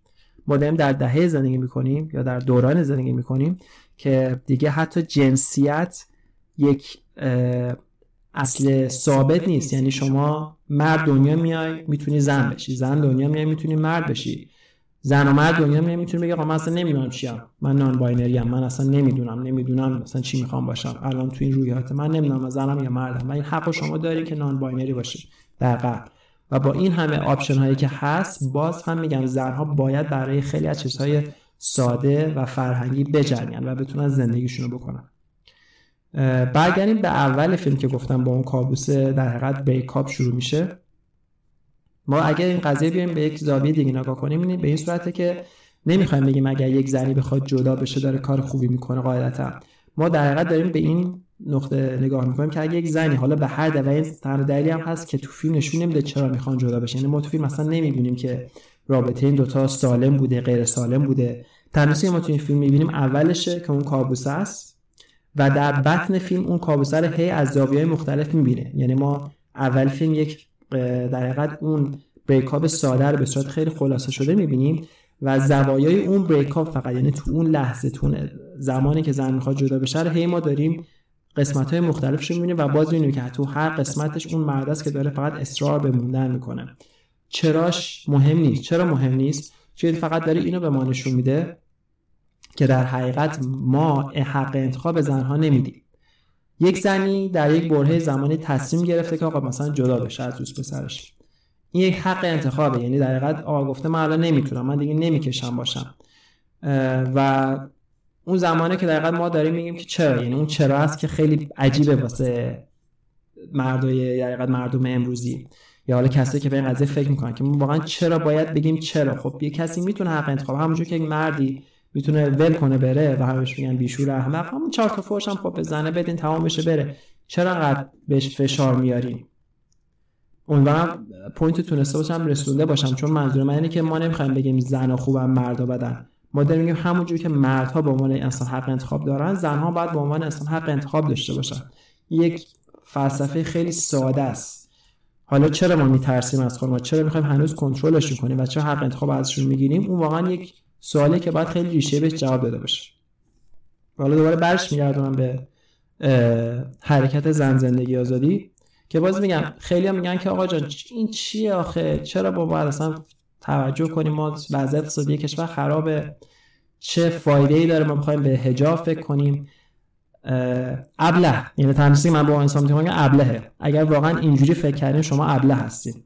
ما داریم در دهه زندگی می‌کنیم یا در دوران زندگی می‌کنیم که دیگه حتی جنسیت یک اصل ثابت نیست. یعنی شما مرد دنیا میای می‌تونی زن بشی. زن دنیا میای می‌تونی مرد بشی. زن و مرد دنیا میای می‌تونی بگی آقا من اصلا نمی‌دونم چیم. من non-binary ام من اصلا نمی‌دونم نمی‌دونم مثلا چی می‌خوام باشم. الان تو این رویات من نمی‌دونم زنم یا مردم. و این حق شما داری که non-binary باشی. در قبل. و با این همه option هایی که هست باز هم میگم زنها باید برای خیلی از چیزهای ساده و فرهنگی بجنگن و بتونن زندگیشون رو بکنن. برگردیم به اول فیلم که گفتم با اون کابوس در حقیقت breakup شروع میشه. ما اگر این قضیه بیایم به یک زاویه دیگه نگاه کنیم به این صورته که نمی‌خوایم بگیم اگر یک زنی بخواد جدا بشه داره کار خوبی می‌کنه قاعدتا ما در حقیقت داریم به این نقطه نگاه می‌کنیم که اگه یک زنی حالا به هر دلیل تنها دلیلی هم هست که تو فیلم نشون نمیده چرا می‌خوان جدا بشه یعنی ما تو فیلم مثلا نمی‌بینیم که رابطه این دوتا سالم بوده غیر سالم بوده. تنها ما تو این فیلم می‌بینیم اولشه که اون کابوس است. و در بطن فیلم اون کابوس رو هی از زاویه‌های مختلف می‌بینه. یعنی ما اول فیلم یک در حقیقت اون بریکاپ ساده رو به صورت خیلی خلاصه شده می‌بینیم و زوایای اون بریکاپ فقط یعنی تو اون لحظه تو زمانی که زن می‌خواد جدا بشه رو هی ما داریم قسمت های مختلفش می‌بینیم و باز می‌بینیم که تو هر قسمتش اون مرد است که داره فقط اصرار به موندن می‌کنه. چراش مهم نیست. چرا مهم نیست؟ چون فقط داره اینو به ما نشون میده. که در حقیقت ما حق انتخاب زنها نمیدیم. یک زنی در یک برهه زمانی تصمیم گرفته که آقا مثلا جدا بشه از دوست پسرش. این یک حق انتخابه یعنی در حقیقت آقا گفته من الان نمی‌تونم من دیگه نمی‌کشم باشم. و اون زمانه که در ما داریم میگیم که چرا؟ یعنی اون چرا است که خیلی عجیبه واسه مردای در مردم امروزی. یا حالا کسی که به این قضیه فکر می‌کنن که واقعا چرا باید بگیم چرا؟ خب یه کسی می‌تونه حق انتخاب همونجور که یک مردی می‌تونه ول کنه بره و همش میگن بیشعور احمق. همون چهار تا فوش هم خب بزنه بدین تمام بشه بره. چرا انقدر بهش فشار میاریم امیدوارم point تونسته باشم رسونده باشم چون منظور من اینه که ما نمی‌خوایم بگیم زن خوبن مردا بدن. ما داریم میگیم همونجوری که مردها به عنوان انسان حق انتخاب دارن زنها باید به عنوان انسان حق انتخاب داشته باشن. یک فلسفه خیلی ساده است. حالا چرا ما میترسیم از خودمون چرا می‌خوایم هنوز کنترلش کنیم و چه حق انتخاب ازشون می‌گیریم؟ اون واقعا یک سوالی که باید خیلی ریشه بهش جواب داده باشه. حالا دوباره برش میگردونم به حرکت زن زندگی آزادی که باز میگم خیلی هم میگن که آقا جان این چیه آخه؟ چرا با باید اصلا توجه کنیم؟ ما وضعیت اقتصادی کشور خرابه. چه فایده ای داره؟ ما می‌خوایم به هجاب فکر کنیم. ابله. یعنی تنظیم من با انسان می‌تونم ابلهه. اگر واقعا اینجوری فکر کردین شما ابله هستین.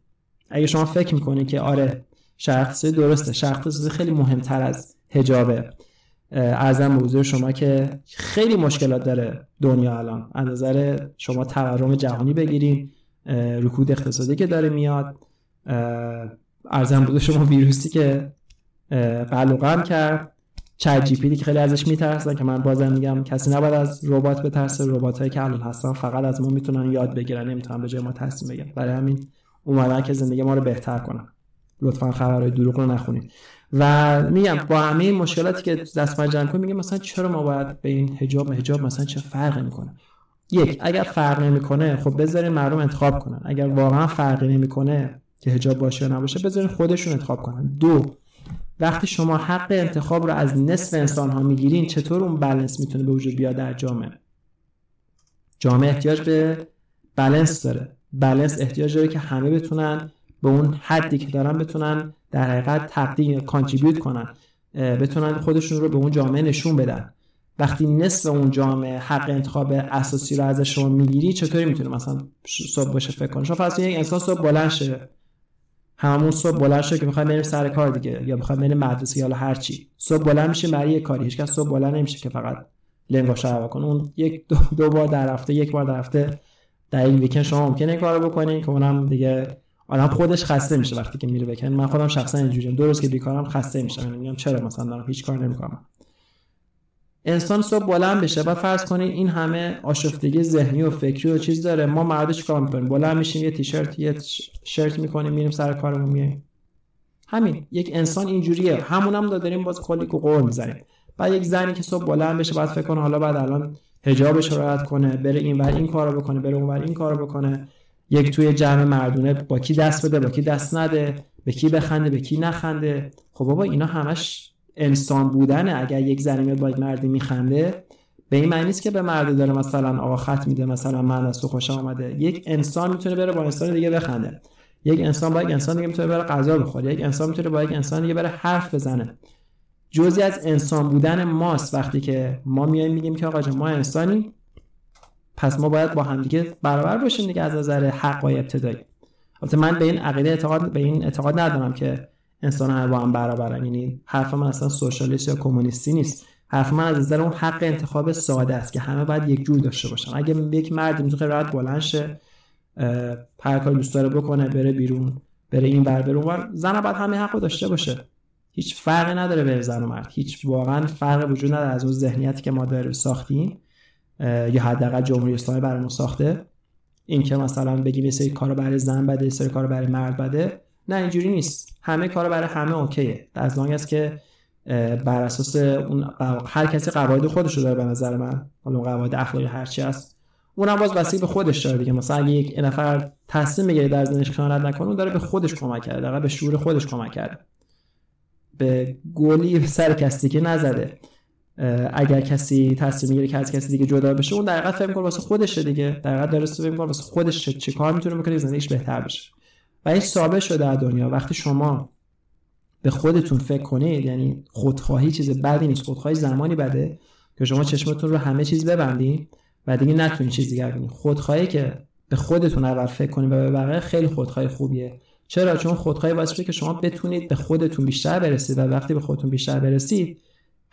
اگر شما فکر می‌کنید که آره شرط درسته. شرط خیلی مهمتر از حجابه. ارزم به حضور شما که خیلی مشکلات داره دنیا الان. از نظر شما تورم جهانی بگیریم رکود اقتصادی که داره میاد. ارزم بوده شما ویروسی که بلوغم کرد. چت جی پی که خیلی ازش میترسن که من بازم میگم کسی نباید از ربات بترسه. ربات هایی که الان هستن فقط از ما می‌تونن یاد بگیرن. نمی‌تونن به جای ما تصمیم بگیرن برای همین اومدن که زندگی ما رو بهتر کنن. لطفا خبرهای دروغ رو نخونید. و میگم با همه مشکلاتی که دست جمع کنیم میگم مثلا چرا ما باید به این حجاب حجاب مثلا چه فرقی می‌کنه؟ یک اگر فرق نمی‌کنه خب بذارین مردم انتخاب کنن. اگر واقعا فرقی نمی‌کنه که حجاب باشه یا نباشه بذارین خودشون انتخاب کنن. دو وقتی شما حق انتخاب رو از نصف انسان ها می‌گیرین چطور اون بلنس می‌تونه به وجود بیاد در جامعه؟ جامعه احتیاج به بلنس داره. بلنس احتیاج داره که همه بتونن به اون حدی که دارن بتونن در حقیقت تقدیم کانتریبیوت کنن. بتونن خودشون رو به اون جامعه نشون بدن. وقتی نصف اون جامعه حق انتخاب اساسی رو ازش شما می‌گیری چطوری می‌تونه؟ مثلا صبح باشه فکر کنه شما فرض یک انسان صبح بلند شه. همون صبح بلند شه که می‌خواد بریم سر کار دیگه یا می‌خواد بریم مدرسه یا هر چی صبح بلند میشه برای یه کاری. هیچ کس صبح بلند نمیشه که فقط لنگا شهر کنه. اون یک دو, دو بار در هفته یک بار در هفته در این ویکند شما ممکنه کارو بکنین که اونم دیگه آدم خودش خسته میشه وقتی که میره بکن من خودم شخصا اینجوریم دو روز که بیکارم خسته میشم. یعنی میگم چرا مثلا دارم هیچ کار نمی‌کنم. انسان صبح بلند بشه و فرض کنید این همه آشفتگی ذهنی و فکری و چیز داره. ما مرد چیکار می‌کنیم؟ بلند میشیم یه تیشرت یه شرت می‌کنیم میریم سر کارمون میایم. همین. یک انسان اینجوریه. همونم هم داریم باز کلی قور می‌زنیم. بعد یک زنی که صبح بلند بشه بعد فکر کنه حالا بعد الان حجابش رو کنه بره اینور این کارو بکنه بره اونور این کارو بکنه. یک توی جمع مردونه با کی دست بده با کی دست نده به کی بخنده به کی نخنده. خب بابا اینا همش انسان بودنه. اگر یک زنی میاد با یک مردی میخنده به این معنی نیست که به مرد داره مثلا آقا خط میده مثلا من از تو خوشم آمده. یک انسان می‌تونه بره با انسان دیگه بخنده. یک انسان با یک انسان دیگه می‌تونه بره غذا بخوره. یک انسان می‌تونه با یک انسان دیگه بره حرف بزنه. جزی از انسان بودن ماست وقتی که ما میایم میگیم که آقا ما انسانی پس ما باید با همدیگه برابر باشیم دیگه از نظر حقای ابتدایی. البته من به این عقیده اعتقاد به این اعتقاد ندارم که انسان ها با هم برابرن. یعنی حرف من اصلا سوشالیست یا کمونیستی نیست. حرف من از نظر اون حق انتخاب ساده است که همه باید یک جور داشته باشن. اگه یک مرد می‌تونه راحت بلند شه هر کاری دوست داره بکنه بره بیرون بره این بر بره اون زن باید همه حقو داشته باشه. هیچ فرقی نداره به زن و مرد. هیچ واقعا فرق وجود نداره از اون ذهنیتی که ما داریم ساختیم. یا حداقل جمهوری اسلامی برامون ساخته. این که مثلا بگیم یه سری کارو برای زن بده یه سری کارو برای مرد بده نه اینجوری نیست. همه کارو برای همه اوکیه. از است که بر اساس اون هر کسی قواعد خودش رو داره به نظر من. حالا قواعد اخلاقی هر چی هست. اونم باز بسیار به خودش داره دیگه. مثلا اگه یک نفر تصمیم بگیره در زندگیش خیانت نکنه اون داره به خودش کمک کرده. به شعور خودش کمک کرده. به گلی سر کسی که نزده. اگر کسی تصمیم می‌گیره که از کسی دیگه جدا بشه اون در فکر می‌کنه واسه خودشه دیگه. در داره فکر می‌کنه واسه خودش چه کار می‌تونه بکنه زندگیش بهتر بشه. و این ثابت شده در دنیا. وقتی شما به خودتون فکر کنید یعنی خودخواهی چیز بدی نیست. خودخواهی زمانی بده که شما چشمتون رو همه چیز ببندید و دیگه نتونید چیز دیگر ببینید خودخواهی که به خودتون اول فکر کنید و به بقیه خیلی خودخواهی خوبیه. چرا؟ چون خودخواهی واسه که شما بتونید به خودتون بیشتر برسید و وقتی به خودتون بیشتر برسید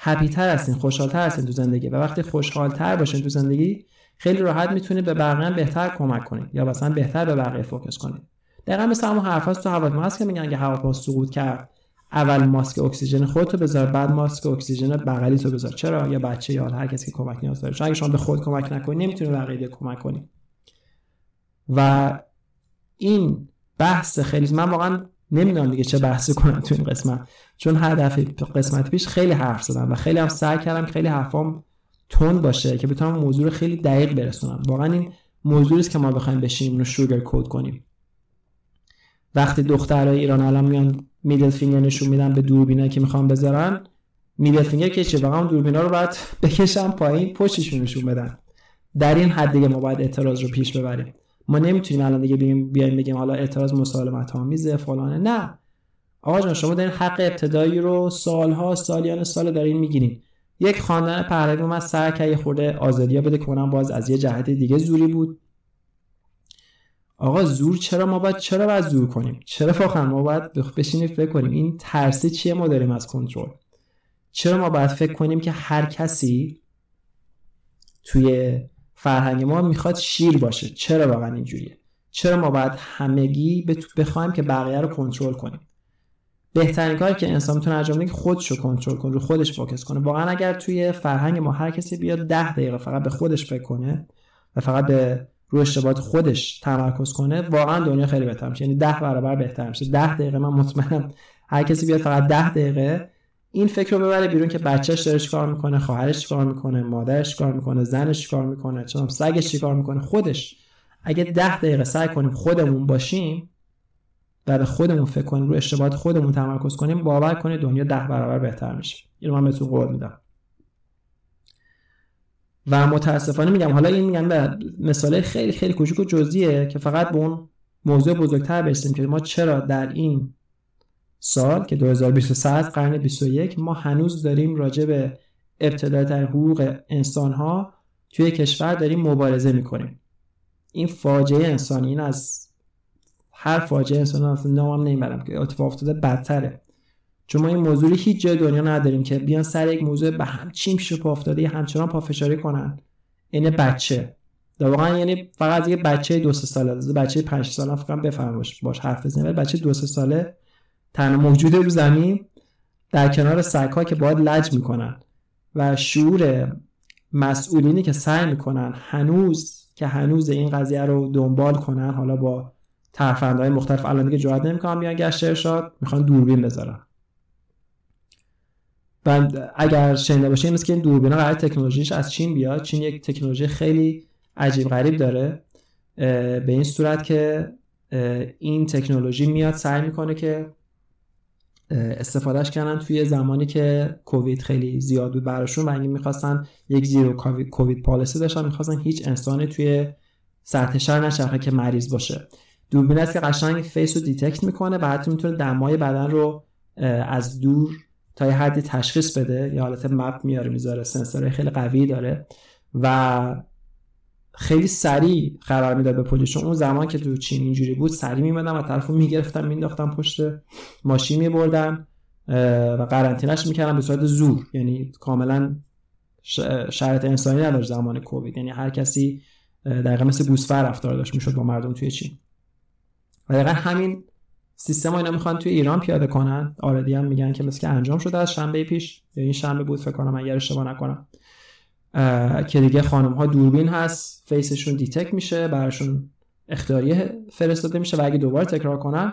هپی تر هستین خوشحالتر هستین تو زندگی. و وقتی خوشحالتر باشین تو زندگی خیلی راحت می‌تونید به بقیه بهتر کمک کنید یا مثلا بهتر به بقیه فوکس کنید دقیقا مثل همون حرف هست تو هواپیما که میگن اگه هواپیما سقوط کرد. اول ماسک اکسیژن خودتو بذار بعد ماسک اکسیژن بغلی تو بذار. چرا؟ یا بچه یا هر کسی که کمک نیاز داره. چون اگه شما به خود کمک نکنی نمی‌تونی بقیه کمک کنی. و این بحث خیلی من واقعا نمی‌دونم دیگه چه بحثی کنم تو این قسمت. چون هر دفعه قسمت پیش خیلی حرف زدم و خیلی هم سعی کردم خیلی حرفام تند باشه که بتونم موضوع رو خیلی دقیق برسونم. واقعا این موضوعی است که ما بخوایم بشینیم رو شوگر کد کنیم. وقتی دخترای ایران الان میان میدل فینگر نشون میدن به دوربینایی که می‌خوان بذارن میدل فینگر که چه واقعا دوربینا رو باید بکشن پایین پشتشون نشون بدن. در این حد دیگه ما باید اعتراض رو پیش ببریم. ما نمی‌تونیم الان دیگه بیایم بیایم بگیم حالا اعتراض مسالمت آمیزه فلانه. نه. آقا جان شما دارین حق ابتدایی رو سالها سالیان سال دارین می‌گیرین. یک خاندان پهلوی سر که یه خورده آزادی بده کنم باز از یه جهت دیگه زوری بود. آقا زور چرا ما باید چرا باید زور کنیم؟ چرا واقعا ما باید بشینیم فکر کنیم؟ این ترسی چیه ما داریم از کنترل؟ چرا ما باید فکر کنیم که هر کسی توی فرهنگ ما می‌خواد شیر باشه. چرا واقعا اینجوریه؟ چرا ما باید همگی بخوایم که بقیه رو کنترل کنیم؟ بهترین کاری که انسان می‌تونه انجام بده که خودش رو کنترل کنه رو خودش فوکس کنه. واقعا اگر توی فرهنگ ما هر کسی بیاد ده دقیقه فقط به خودش فکر کنه و فقط به رو اشتباهات خودش تمرکز کنه واقعا دنیا خیلی بهتر میشه. یعنی ده برابر بهتر میشه. ده دقیقه من مطمئنم هر کسی بیاد فقط ده دقیقه این فکر رو ببره بیرون که بچهش داره چیکار می‌کنه خواهرش چیکار می‌کنه مادرش چیکار می‌کنه زنش چیکار می‌کنه چون سگش چیکار می‌کنه. خودش اگه ده دقیقه سعی کنیم خودمون باشیم و به خودمون فکر کنیم رو اشتباهات خودمون تمرکز کنیم باور کنید دنیا ده برابر بهتر میشه. اینو من بهتون قول میدم. و متاسفانه میگم حالا این میگم به مثال خیلی خیلی کوچیک و جزئیه که فقط به اون موضوع بزرگتر برسیم که ما چرا در این سال که 2023 قرن 21 ما هنوز داریم راجع به ابتدایتر حقوق انسان ها توی کشور داریم مبارزه می‌کنیم. این فاجعه انسانی این از هر فاجعه انسانی اصلا نامم نمی‌برم که اتفاق افتاده بدتره. چون ما این موضوعی هیچ جای دنیا نداریم که بیان سر یک موضوع به همچین پیش پا افتاده همچنان پافشاری کنن. این بچه. در واقعا یعنی فقط یه بچه دو سه ساله بچه 5 ساله فقط بفهم باش باش حرف ولی بچه دو سه ساله تنها موجود رو زمین در کنار سگ‌ها که باید لج می‌کنن و شعور مسئولینی که سعی می‌کنن هنوز که هنوز این قضیه رو دنبال کنن حالا با ترفندهای مختلف الان دیگه جواد نمی‌کنن بیان گشت ارشاد می‌خوان دوربین بذارن. و اگر شنیده باشین مثل که این قرار تکنولوژیش از چین بیاد. چین یک تکنولوژی خیلی عجیب غریب داره به این صورت که این تکنولوژی میاد سعی می‌کنه که استفادهش کردن توی زمانی که کووید خیلی زیاد بود براشون و اینکه می‌خواستن یک zero COVID policy داشتن می‌خواستن هیچ انسانی توی سطح شهر نشه که مریض باشه. دوربین است که قشنگ face رو detect می‌کنه و حتی می‌تونه دمای بدن رو از دور تا یه حدی تشخیص بده. یا حالت مپ میاره می‌ذاره سنسور خیلی قوی داره و خیلی سریع قرار می‌داد به پلیس. اون زمان که تو چین اینجوری بود سریع میمدن و طرفو می‌گرفتن مینداختن پشت ماشین میبردن و قرنطینهش می‌کردن به صورت زور. یعنی کاملا شرط انسانی نداشت زمان کووید. یعنی هر کسی دقیقا مثل گوسفر رفتار داشت می‌شد با مردم توی چین. و دقیقا همین سیستم اینا می‌خوان توی ایران پیاده کنن. آردی هم میگن که مثل که انجام شده از شنبه پیش. یا این شنبه بود فکر کنم اگر اشتباه نکنم. که دیگه خانم ها دوربین هست فیسشون دیتک میشه براشون اختیاری فرستاده میشه و اگه دوباره تکرار کنن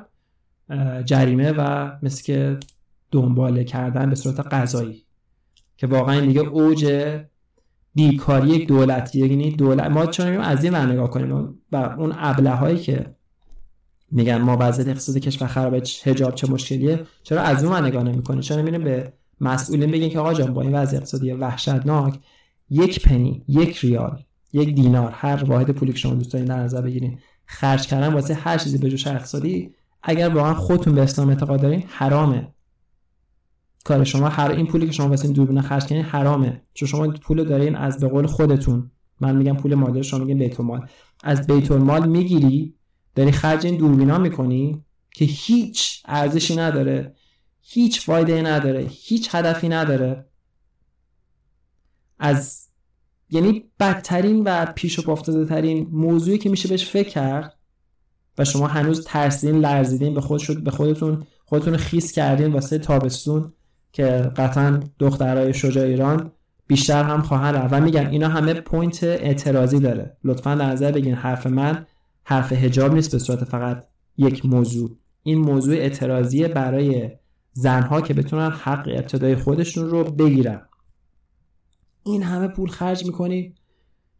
جریمه و مثل که دنباله کردن به صورت قضایی. که واقعا دیگه اوج بیکاری یک دولت یعنی دولت ما چون از این نگاه کنیم؟ و اون ابله هایی که میگن ما وضعیت اقتصادی کشور خرابه حجاب چه مشکلیه چرا از اون نگاه نمی‌کنه چرا نمیریم به مسئولین بگین که آقا جان با این وضع اقتصادی وحشتناک یک پنی یک ریال یک دینار هر واحد پولی که شما دوست دارین در نظر بگیرین. خرج کردن واسه هر چیزی به جوش اقتصادی اگر واقعا خودتون به اسلام اعتقاد دارین حرامه. کار شما هر این پولی که شما واسه دوربین خرج کنین حرامه. چون شما پول دارین از به قول خودتون. من میگم پول مادر شما میگین بیت المال. از بیت المال می‌گیری داری خرج این دوربینا می‌کنی که هیچ ارزشی نداره هیچ فایده نداره هیچ هدفی نداره. از یعنی بدترین و پیش و افتاده ترین موضوعی که میشه بهش فکر کرد و شما هنوز ترسیدین لرزیدین به خود شد به خودتون خودتون خیس کردین واسه تابستون که قطعا دخترای شجاع ایران بیشتر هم خواهن و میگن اینا همه پوینت اعتراضی داره. لطفا در نظر بگین حرف من حرف هجاب نیست به صورت فقط یک موضوع. این موضوع اعتراضی برای زنها که بتونن حق ابتدای خودشون رو بگیرن. این همه پول خرج می‌کنی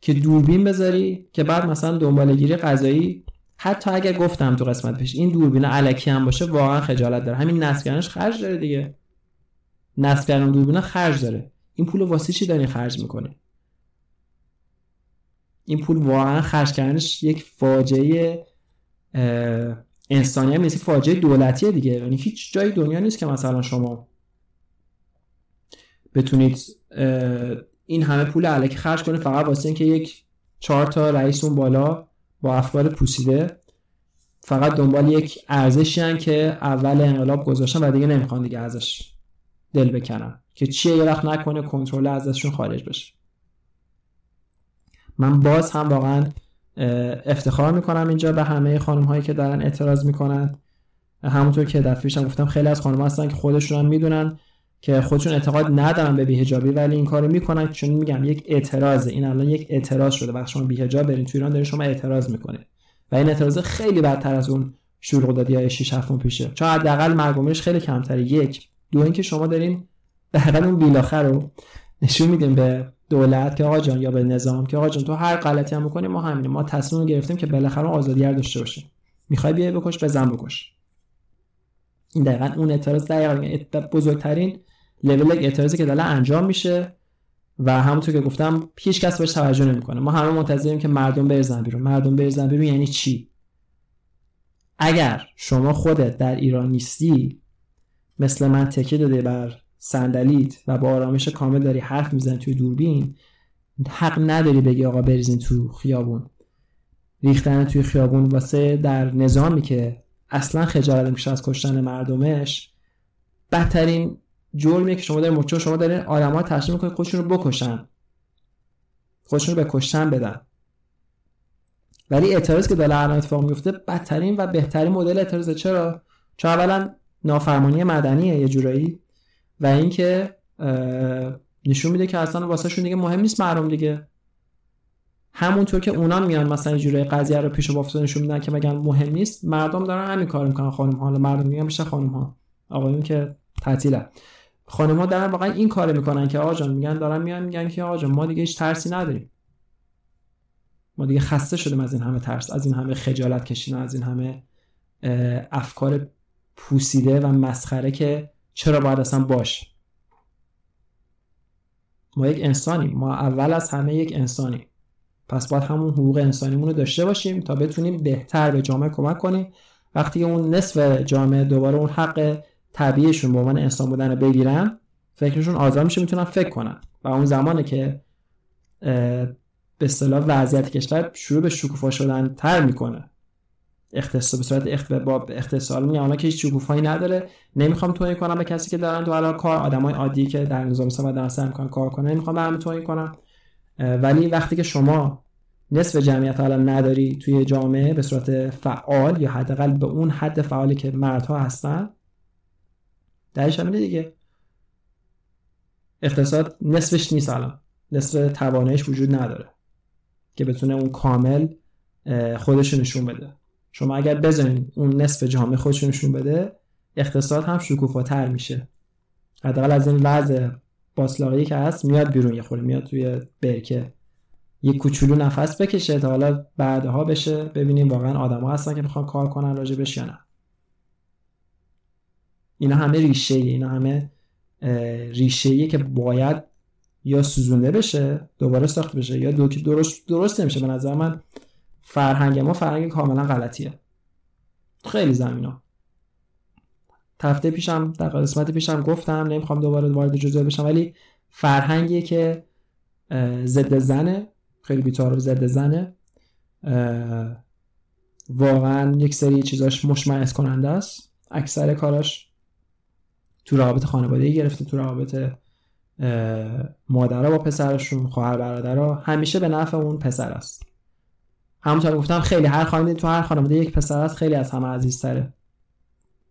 که دوربین بذاری که بعد مثلا دنبالگیری غذایی. حتی اگر گفتم تو قسمت پیش این دوربین علکی هم باشه واقعا خجالت داره. همین نصب خرج داره دیگه. نصب کردن دوربین خرج داره. این پول واسه چی داری خرج می‌کنی؟ این پول واقعا خرج کردنش یک فاجعه انسانی هم نیست فاجعه دولتیه دیگه. یعنی هیچ جای دنیا نیست که مثلا شما بتونید این همه پول علکی خرج کنه فقط واسه اینکه یک چهار تا رئیس اون بالا با افکار پوسیده. فقط دنبال یک ارزشی که اول انقلاب گذاشتن و دیگه نمی‌خوان دیگه ازش دل بکنن. که چیه؟ یه وقت نکنه کنترل ازشون خارج بشه. من باز هم واقعا افتخار می‌کنم اینجا به همه خانم هایی که دارن اعتراض می‌کنن. همونطور که دفعه گفتم خیلی از خانم هستن که خودشون هم می‌دونن. که خودشون اعتقاد ندارن به بیهجابی ولی این کارو می‌کنن چون میگم یک اعتراضه. این الان یک اعتراض شده. وقتی شما بیهجاب برین تو ایران دارین شما اعتراض می‌کنید و این اعتراض خیلی بدتر از اون شروع دادی های 6 7 پیشه. چون حداقل مرگومش خیلی کمتره. یک دو اینکه شما دارین به اون بیلاخر رو نشون میدیم به دولت که آقا جان یا به نظام که آقا جان تو هر غلطی هم بکنی ما همین ما تصمیم گرفتیم که بالاخره آزادی داشته باشیم. می‌خوای بیای بکش بزن بکش. این دقیقا اون اعتراض دقیقا بزرگترین لول اعتراضی که داره انجام میشه و همونطور که گفتم هیچ کس بهش توجه نمی‌کنه. ما همه منتظریم که مردم بریزن بیرون. مردم بریزن بیرون یعنی چی؟ اگر شما خودت در ایران نیستی مثل من تکیه داده بر صندلیت و با آرامش کامل داری حرف می‌زنی توی دوربین حق نداری بگی آقا بریزین تو خیابون. ریختن توی خیابون واسه در نظامی که اصلا خجالت میشه از کشتن مردمش. بدترین جرمیه که شما دارین مچو شما دارین آدما تشویق می‌کنید خودشون رو بکشن. خودشون رو به کشتن بدن. ولی اعتراض که داره الان اتفاق میفته بدترین و بهترین مدل اعتراضه. چرا؟ چون اولا نافرمانی مدنیه یه جورایی و اینکه نشون میده که اصلا واسه شون دیگه مهم نیست مردم دیگه. همونطور که اونا میان مثلا یه جوری قضیه رو پیش و نشون میدن که بگن مهم نیست. مردم دارن همین کار می‌کنن خانم ها مردم میگن میشه خانم ها آقایون که تعطیله. خانم ها دارن واقعا این کار می‌کنن که آقا جان میگن دارن میان میگن که آقا جان ما دیگه هیچ ترسی نداریم. ما دیگه خسته شدیم از این همه ترس از این همه خجالت کشیدن از این همه افکار پوسیده و مسخره که چرا باید اصلا باش. ما یک انسانیم. ما اول از همه یک انسانیم. پس باید همون حقوق انسانیمون رو داشته باشیم تا بتونیم بهتر به جامعه کمک کنیم. وقتی اون نصف جامعه دوباره اون حق طبیعیشون به عنوان انسان بودن رو بگیرن فکرشون آزاد میشه می‌تونن فکر کنن. و اون زمانه که به اصطلاح وضعیت کشور شروع به شکوفا شدن تر می‌کنه. اختصاص به صورت اخت با اختصال میگم که هیچ شکوفایی نداره. نمی‌خوام توهین کنم به کسی که دارن تو کار آدمای عادی که در نظام سم دارن می‌کنن کار کنن نمی‌خوام به توهین کنم. ولی وقتی که شما نصف جمعیت حالا نداری توی جامعه به صورت فعال یا حداقل به اون حد فعالی که مردها هستن درش همینه دیگه اقتصاد نصفش نیست الان. نصف تواناییش وجود نداره که بتونه اون کامل خودش نشون بده. شما اگر بزنین اون نصف جامعه خودش نشون بده اقتصاد هم شکوفاتر میشه. حداقل از این وضع باسلاقی که هست میاد بیرون یه خورده میاد توی برکه. یه کوچولو نفس بکشه تا حالا بعدها بشه ببینیم واقعا آدما هستن که می‌خوان کار کنن راجبش یا نه. اینا همه ریشه اینا همه ریشه که باید یا سوزونده بشه دوباره ساخت بشه یا دو درست درست نمیشه. به نظر من فرهنگ ما فرهنگ کاملا غلطیه. خیلی زمینا تفته پیشم در قسمت پیشم گفتم نمی‌خوام دوباره وارد جزئیات بشم ولی فرهنگی که ضد زنه خیلی بی‌تعارف ضد زنه. واقعا یک سری چیزاش مشمئز کننده است. اکثر کاراش تو روابط خانوادگی گرفته تو روابط مادرها با پسرشون خواهر برادرها. همیشه به نفع اون پسر است. همونطور گفتم خیلی هر خانواده تو هر خانواده یک پسر است خیلی از همه عزیزتره.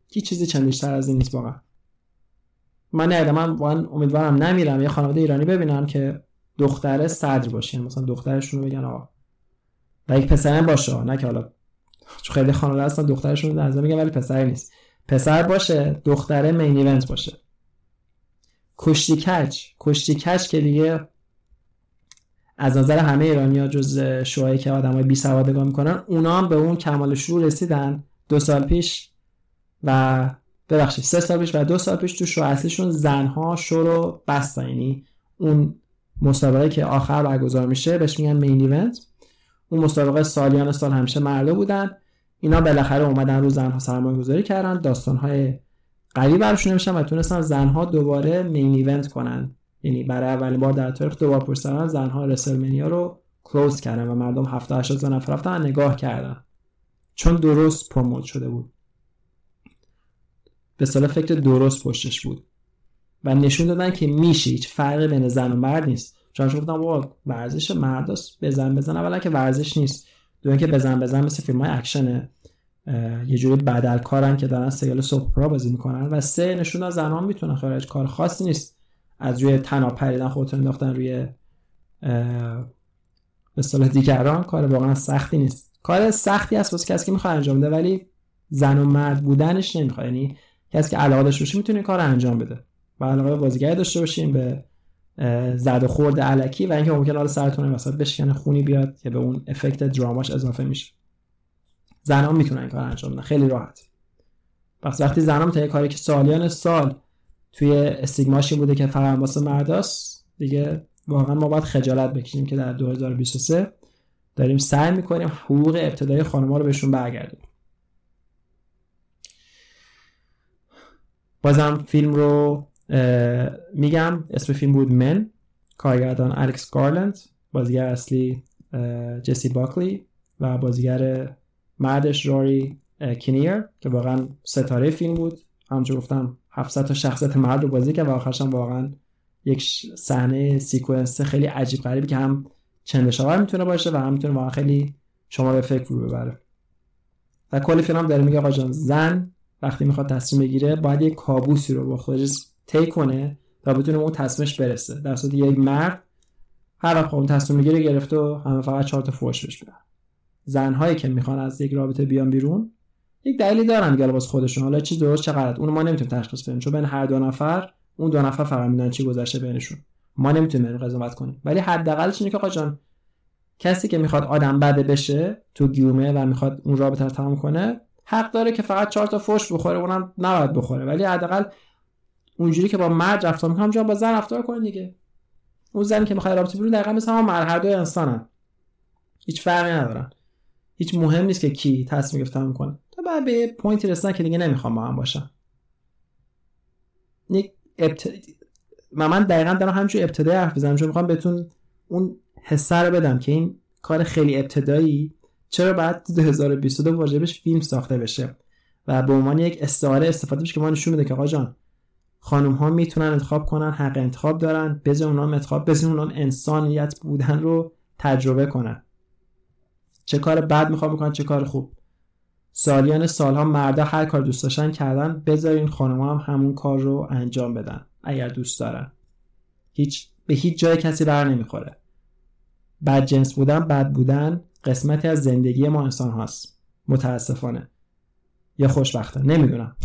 هیچ چیزی چندشتر از این نیست واقعا. من نه من واقعا امیدوارم نمیرم. یه خانواده ایرانی ببینم که دختره صدر باشه. مثلا دخترشون رو بگن آقا. و یک پسر باشه. نه که حالا چون خیلی خانواده هستن دخترشون رو میگن ولی پسر نیست. پسر باشه دختره مین ایونت باشه. کشتی کچ کشتی کچ که دیگه از نظر همه ایرانیا جز شوهایی که آدمای بی سواد نگاه می‌کنن اونا هم به اون کمال شروع رسیدن. دو سال پیش و ببخشید سه سال پیش و دو سال پیش تو شو اصلیشون زنها شو رو بستن. یعنی اون مسابقه که آخر برگزار میشه بهش میگن مین ایونت اون مسابقه سالیان سال همیشه مرده بودن. اینا بالاخره اومدن رو زنها سرمایه گذاری کردن. داستانهای قوی براشون نمیشن و تونستن زنها دوباره مین ایونت کنن. یعنی برای اولین بار در تاریخ دوبار پشت سر زنها رسلمنیا رو کلوز کردن و مردم 70 80 نفر رفتن نگاه کردن. چون درست پروموت شده بود. به صلاح فکر درست پشتش بود. و نشون دادن که میشه هیچ فرقی بین زن و مرد نیست. چون گفتم با ورزش مرداست بزن بزن. اولا که ورزش نیست. دو که بزن بزن مثل فیلم های اکشنه یه جوری بدل کارن که دارن سریال سوپرا بازی می‌کنن. و سه نشون از زنان می‌تونن خارج. کار خاصی نیست. از روی تناب پریدن خودتون انداختن روی به صلاح دیگران کار واقعا سختی نیست. کار سختی است واسه کسی که می‌خواد انجام بده. ولی زن و مرد بودنش نمی‌خواد. یعنی کسی که علاقه داشته باشه می‌تونه کار انجام بده. و علاقه بازیگری داشته باشیم به زد و خورد علکی و اینکه ممکن حالا سرتون وسط بشکنه خونی بیاد که به اون افکت دراماش اضافه میشه. زنها می‌تونن این کار انجام بدن. خیلی راحت. پس وقتی زنها می‌تونن کاری که سالیان سال توی استیگماش بوده که فقط واسه مرداست دیگه واقعا ما باید خجالت بکشیم که در 2023 داریم سعی می‌کنیم حقوق ابتدایی خانم‌ها رو بهشون برگردیم بازم فیلم رو میگم اسم فیلم بود من کارگردان الکس گارلند بازیگر اصلی جسی باکلی و بازیگر مردش راری کینیر که واقعا ستاره فیلم بود. همونجور گفتم 700 تا شخصیت مرد رو بازی کرد و آخرش هم واقعا یک صحنه سیکونس خیلی عجیب غریبی که هم چندشاور می‌تونه باشه و هم می‌تونه واقعا خیلی شما به فکر رو ببره. و کلی فیلم هم داره میگه آقا زن وقتی می‌خواد تصمیم بگیره باید یک کابوسی رو با خودش طی کنه تا بتونه اون تصمیمش برسه. در صورت یک مرد هر وقت اون تصمیم می‌گیره گرفته و همه فقط چهار تا فوش بهش بدن زنهایی که می‌خوان از یک رابطه بیان بیرون یک دلیلی دارن دیگه واسه خودشون. حالا چی درست چه غلط. اون ما نمی‌تونیم تشخیص بدیم چون بین هر دو نفر اون دو نفر فقط می‌دونن چی گذشته بینشون. ما نمی‌تونیم اینو قضاوت کنیم. ولی حداقلش اینه که آقا جان کسی که می‌خواد آدم بده بشه تو گیومه و می‌خواد اون رابطه رو تمام کنه حق داره که فقط چهار تا فوش بخوره اونم نباید بخوره. ولی حداقل اونجوری که با مرد رفتار می‌کنم جان با زن رفتار کنه دیگه. اون زنی که می‌خواد رابطه بیرون دقیقا مثل هم دو انسانن. هیچ فرقی ندارن. هیچ مهم نیست که کی تصمیم گرفته می‌کنه تا بعد به پوینتی رسیدن که دیگه نمی‌خوام با هم باشم یک ابت... من دقیقا دارم همینجور ابتدای حرف بزنم چون می‌خوام بهتون اون حسه رو بدم که این کار خیلی ابتدایی چرا بعد 2022 واجبش فیلم ساخته بشه؟ و به عنوان یک استعاره استفاده بشه که ما نشون میده که آقا جان خانم ها می‌تونن انتخاب کنن حق انتخاب دارن بزن اونها انتخاب بزن اونها انسانیت بودن رو تجربه کنن. چه کار بد می‌خوام بکنن چه کار خوب. سالیان سالها مردا هر کار دوست داشتن کردن بذارین خانم هم همون کار رو انجام بدن اگر دوست دارن. هیچ به هیچ جای کسی بر نمی‌خوره. بد جنس بودن بد بودن قسمتی از زندگی ما انسان هاست. متاسفانه. یا خوشبختانه نمی‌دونم.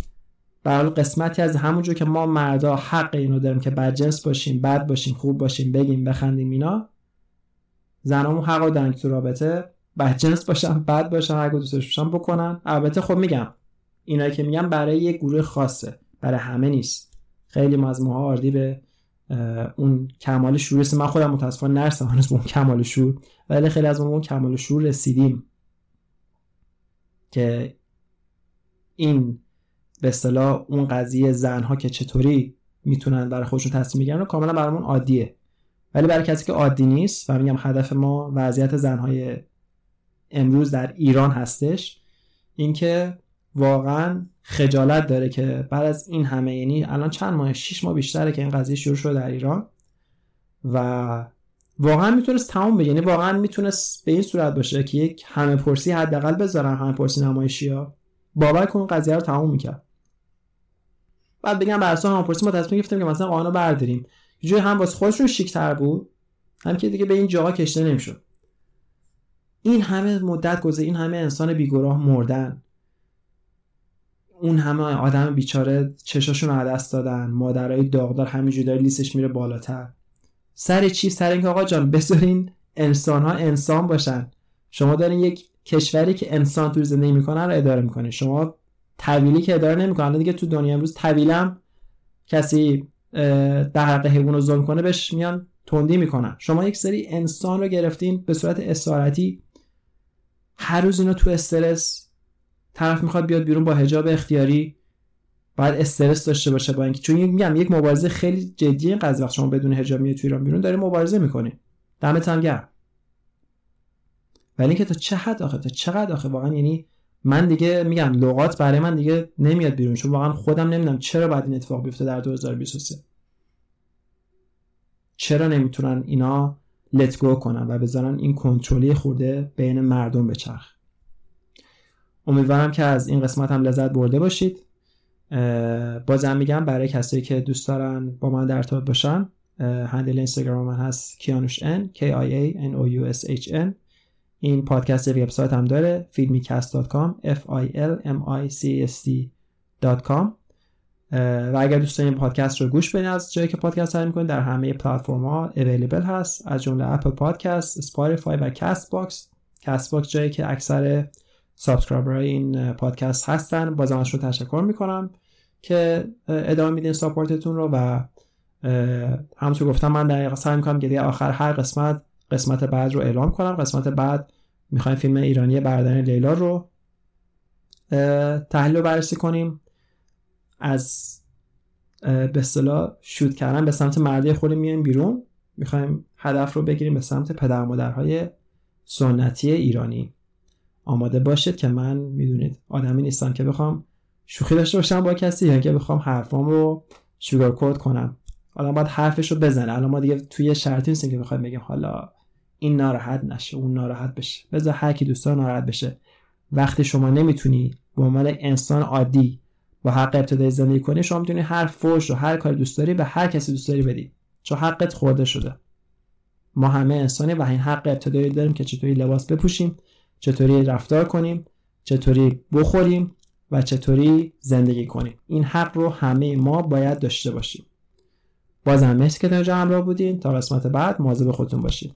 برای قسمتی از همونجور که ما مردا حق اینو داریم که بد جنس باشیم بد باشیم خوب باشیم بگیم بخندیم اینا زنامون حق دارن تو رابطه. بد جنس باشن بد باشن هر دوست باشن بکنن. البته خب میگم اینایی که میگم برای یک گروه خاصه. برای همه نیست. خیلی ما از ماها به اون کمال شعور من خودم متاسفانه نرسم هنوز به اون کمال شعور ولی خیلی از اون کمال شعور رسیدیم که این به اصطلاح اون قضیه زنها که چطوری می‌تونن برای خودشون تصمیم بگیرن کاملا برامون عادیه. ولی برای کسی که عادی نیست و میگم هدف ما وضعیت زنهای امروز در ایران هستش اینکه واقعا خجالت داره که بعد از این همه یعنی الان چند ماه 6 ماه بیشتره که این قضیه شروع شده در ایران و واقعا می‌تونست تمام بگه یعنی واقعا می‌تونست به این صورت باشه که یک همه پرسی حداقل بذارن همه پرسی نمایشی ها. باور کن قضیه رو تمام می‌کرد. بعد بگم بر اساس همه پرسی ما تصمیم گرفتیم که مثلا قانون برداریم. یه هم واسه خودشون شیکتر بود. هم که دیگه به این جاها کشته نمی‌شد. این همه مدت گذشت این همه انسان بیگناه مردن. اون همه آدم بیچاره چشاشون رو دست دادن. مادرای داغدار همینجوری داره لیستش میره بالاتر. سر چی؟ سر اینکه آقا جان بذارین انسان ها انسان باشن. شما دارین یک کشوری که انسان تو زندگی می‌کنن رو اداره می‌کنه شما طویلی که اداره نمی‌کنن. دیگه تو دنیا امروز طویلم کسی در حق حیوان رو ظلم کنه بهش میان تندی می‌کنن. شما یک سری انسان رو گرفتین به صورت اسارتی. هر روز اینا تو استرس طرف می‌خواد بیاد بیرون با حجاب اختیاری باید استرس داشته باشه با اینکه چون میگم یک مبارزه خیلی جدی قضیه وقت شما بدون حجاب میای تو ایران بیرون داره مبارزه می‌کنی. دمت هم گرم. ولی اینکه تا چه حد آخه تا چقدر آخه واقعا یعنی من دیگه میگم لغات برای من دیگه نمیاد بیرون چون واقعا خودم نمی‌دونم چرا باید این اتفاق بیفته در 2023 چرا نمی‌تونن اینا لت گو کنن و بذارن این کنترلی خورده بین مردم بچرخ امیدوارم که از این قسمت هم لذت برده باشید. بازم میگم برای کسایی که دوست دارن با من در ارتباط باشن handle اینستاگرام من هست کیانوش n k i a n o u s h n. این پادکست وبسایت هم داره filmicast.com f i l m i c s t.com و اگر دوست دارین پادکست رو گوش بدین از جایی که پادکست تهیه می‌کنید در همه پلتفرم ها available هست از جمله اپل پادکست اسپاتیفای و کست باکس کست باکس جایی که اکثر subscriber این پادکست هستن. بازم رو تشکر می‌کنم که ادامه میدین ساپورتتون رو و همونطور گفتم من در سعی می‌کنم که آخر هر قسمت قسمت بعد رو اعلام کنم. قسمت بعد می‌خوایم فیلم ایرانی بردن لیلا رو تحلیل و بررسی کنیم. از به اصطلاح شوت کردن به سمت مردی خود میایم بیرون. می‌خوایم هدف رو بگیریم به سمت پدر مادرهای سنتی ایرانی. آماده باشید که من می‌دونید آدمی نیستم که بخوام شوخی داشته باشم با کسی یا که بخوام حرفام رو شوگر کود کنم. حالا باید حرفش رو بزنه. الان ما دیگه توی شرطی نیستیم که بخوایم بگیم حالا این ناراحت نشه اون ناراحت بشه. بذار هر کی دوست ناراحت بشه. وقتی شما نمی‌تونی به عنوان انسان عادی با حق ابتدای زندگی کنی شما می‌تونی هر فوش و هر کار دوست داری به هر کسی دوست داری بدی. چون حقت خورده شده. ما همه انسانی و این حق ابتدایی داریم که چطوری لباس بپوشیم. چطوری رفتار کنیم چطوری بخوریم و چطوری زندگی کنیم. این حق رو همه ما باید داشته باشیم. بازم مرسی که در همراه بودین. تا قسمت بعد مواظب خودتون باشید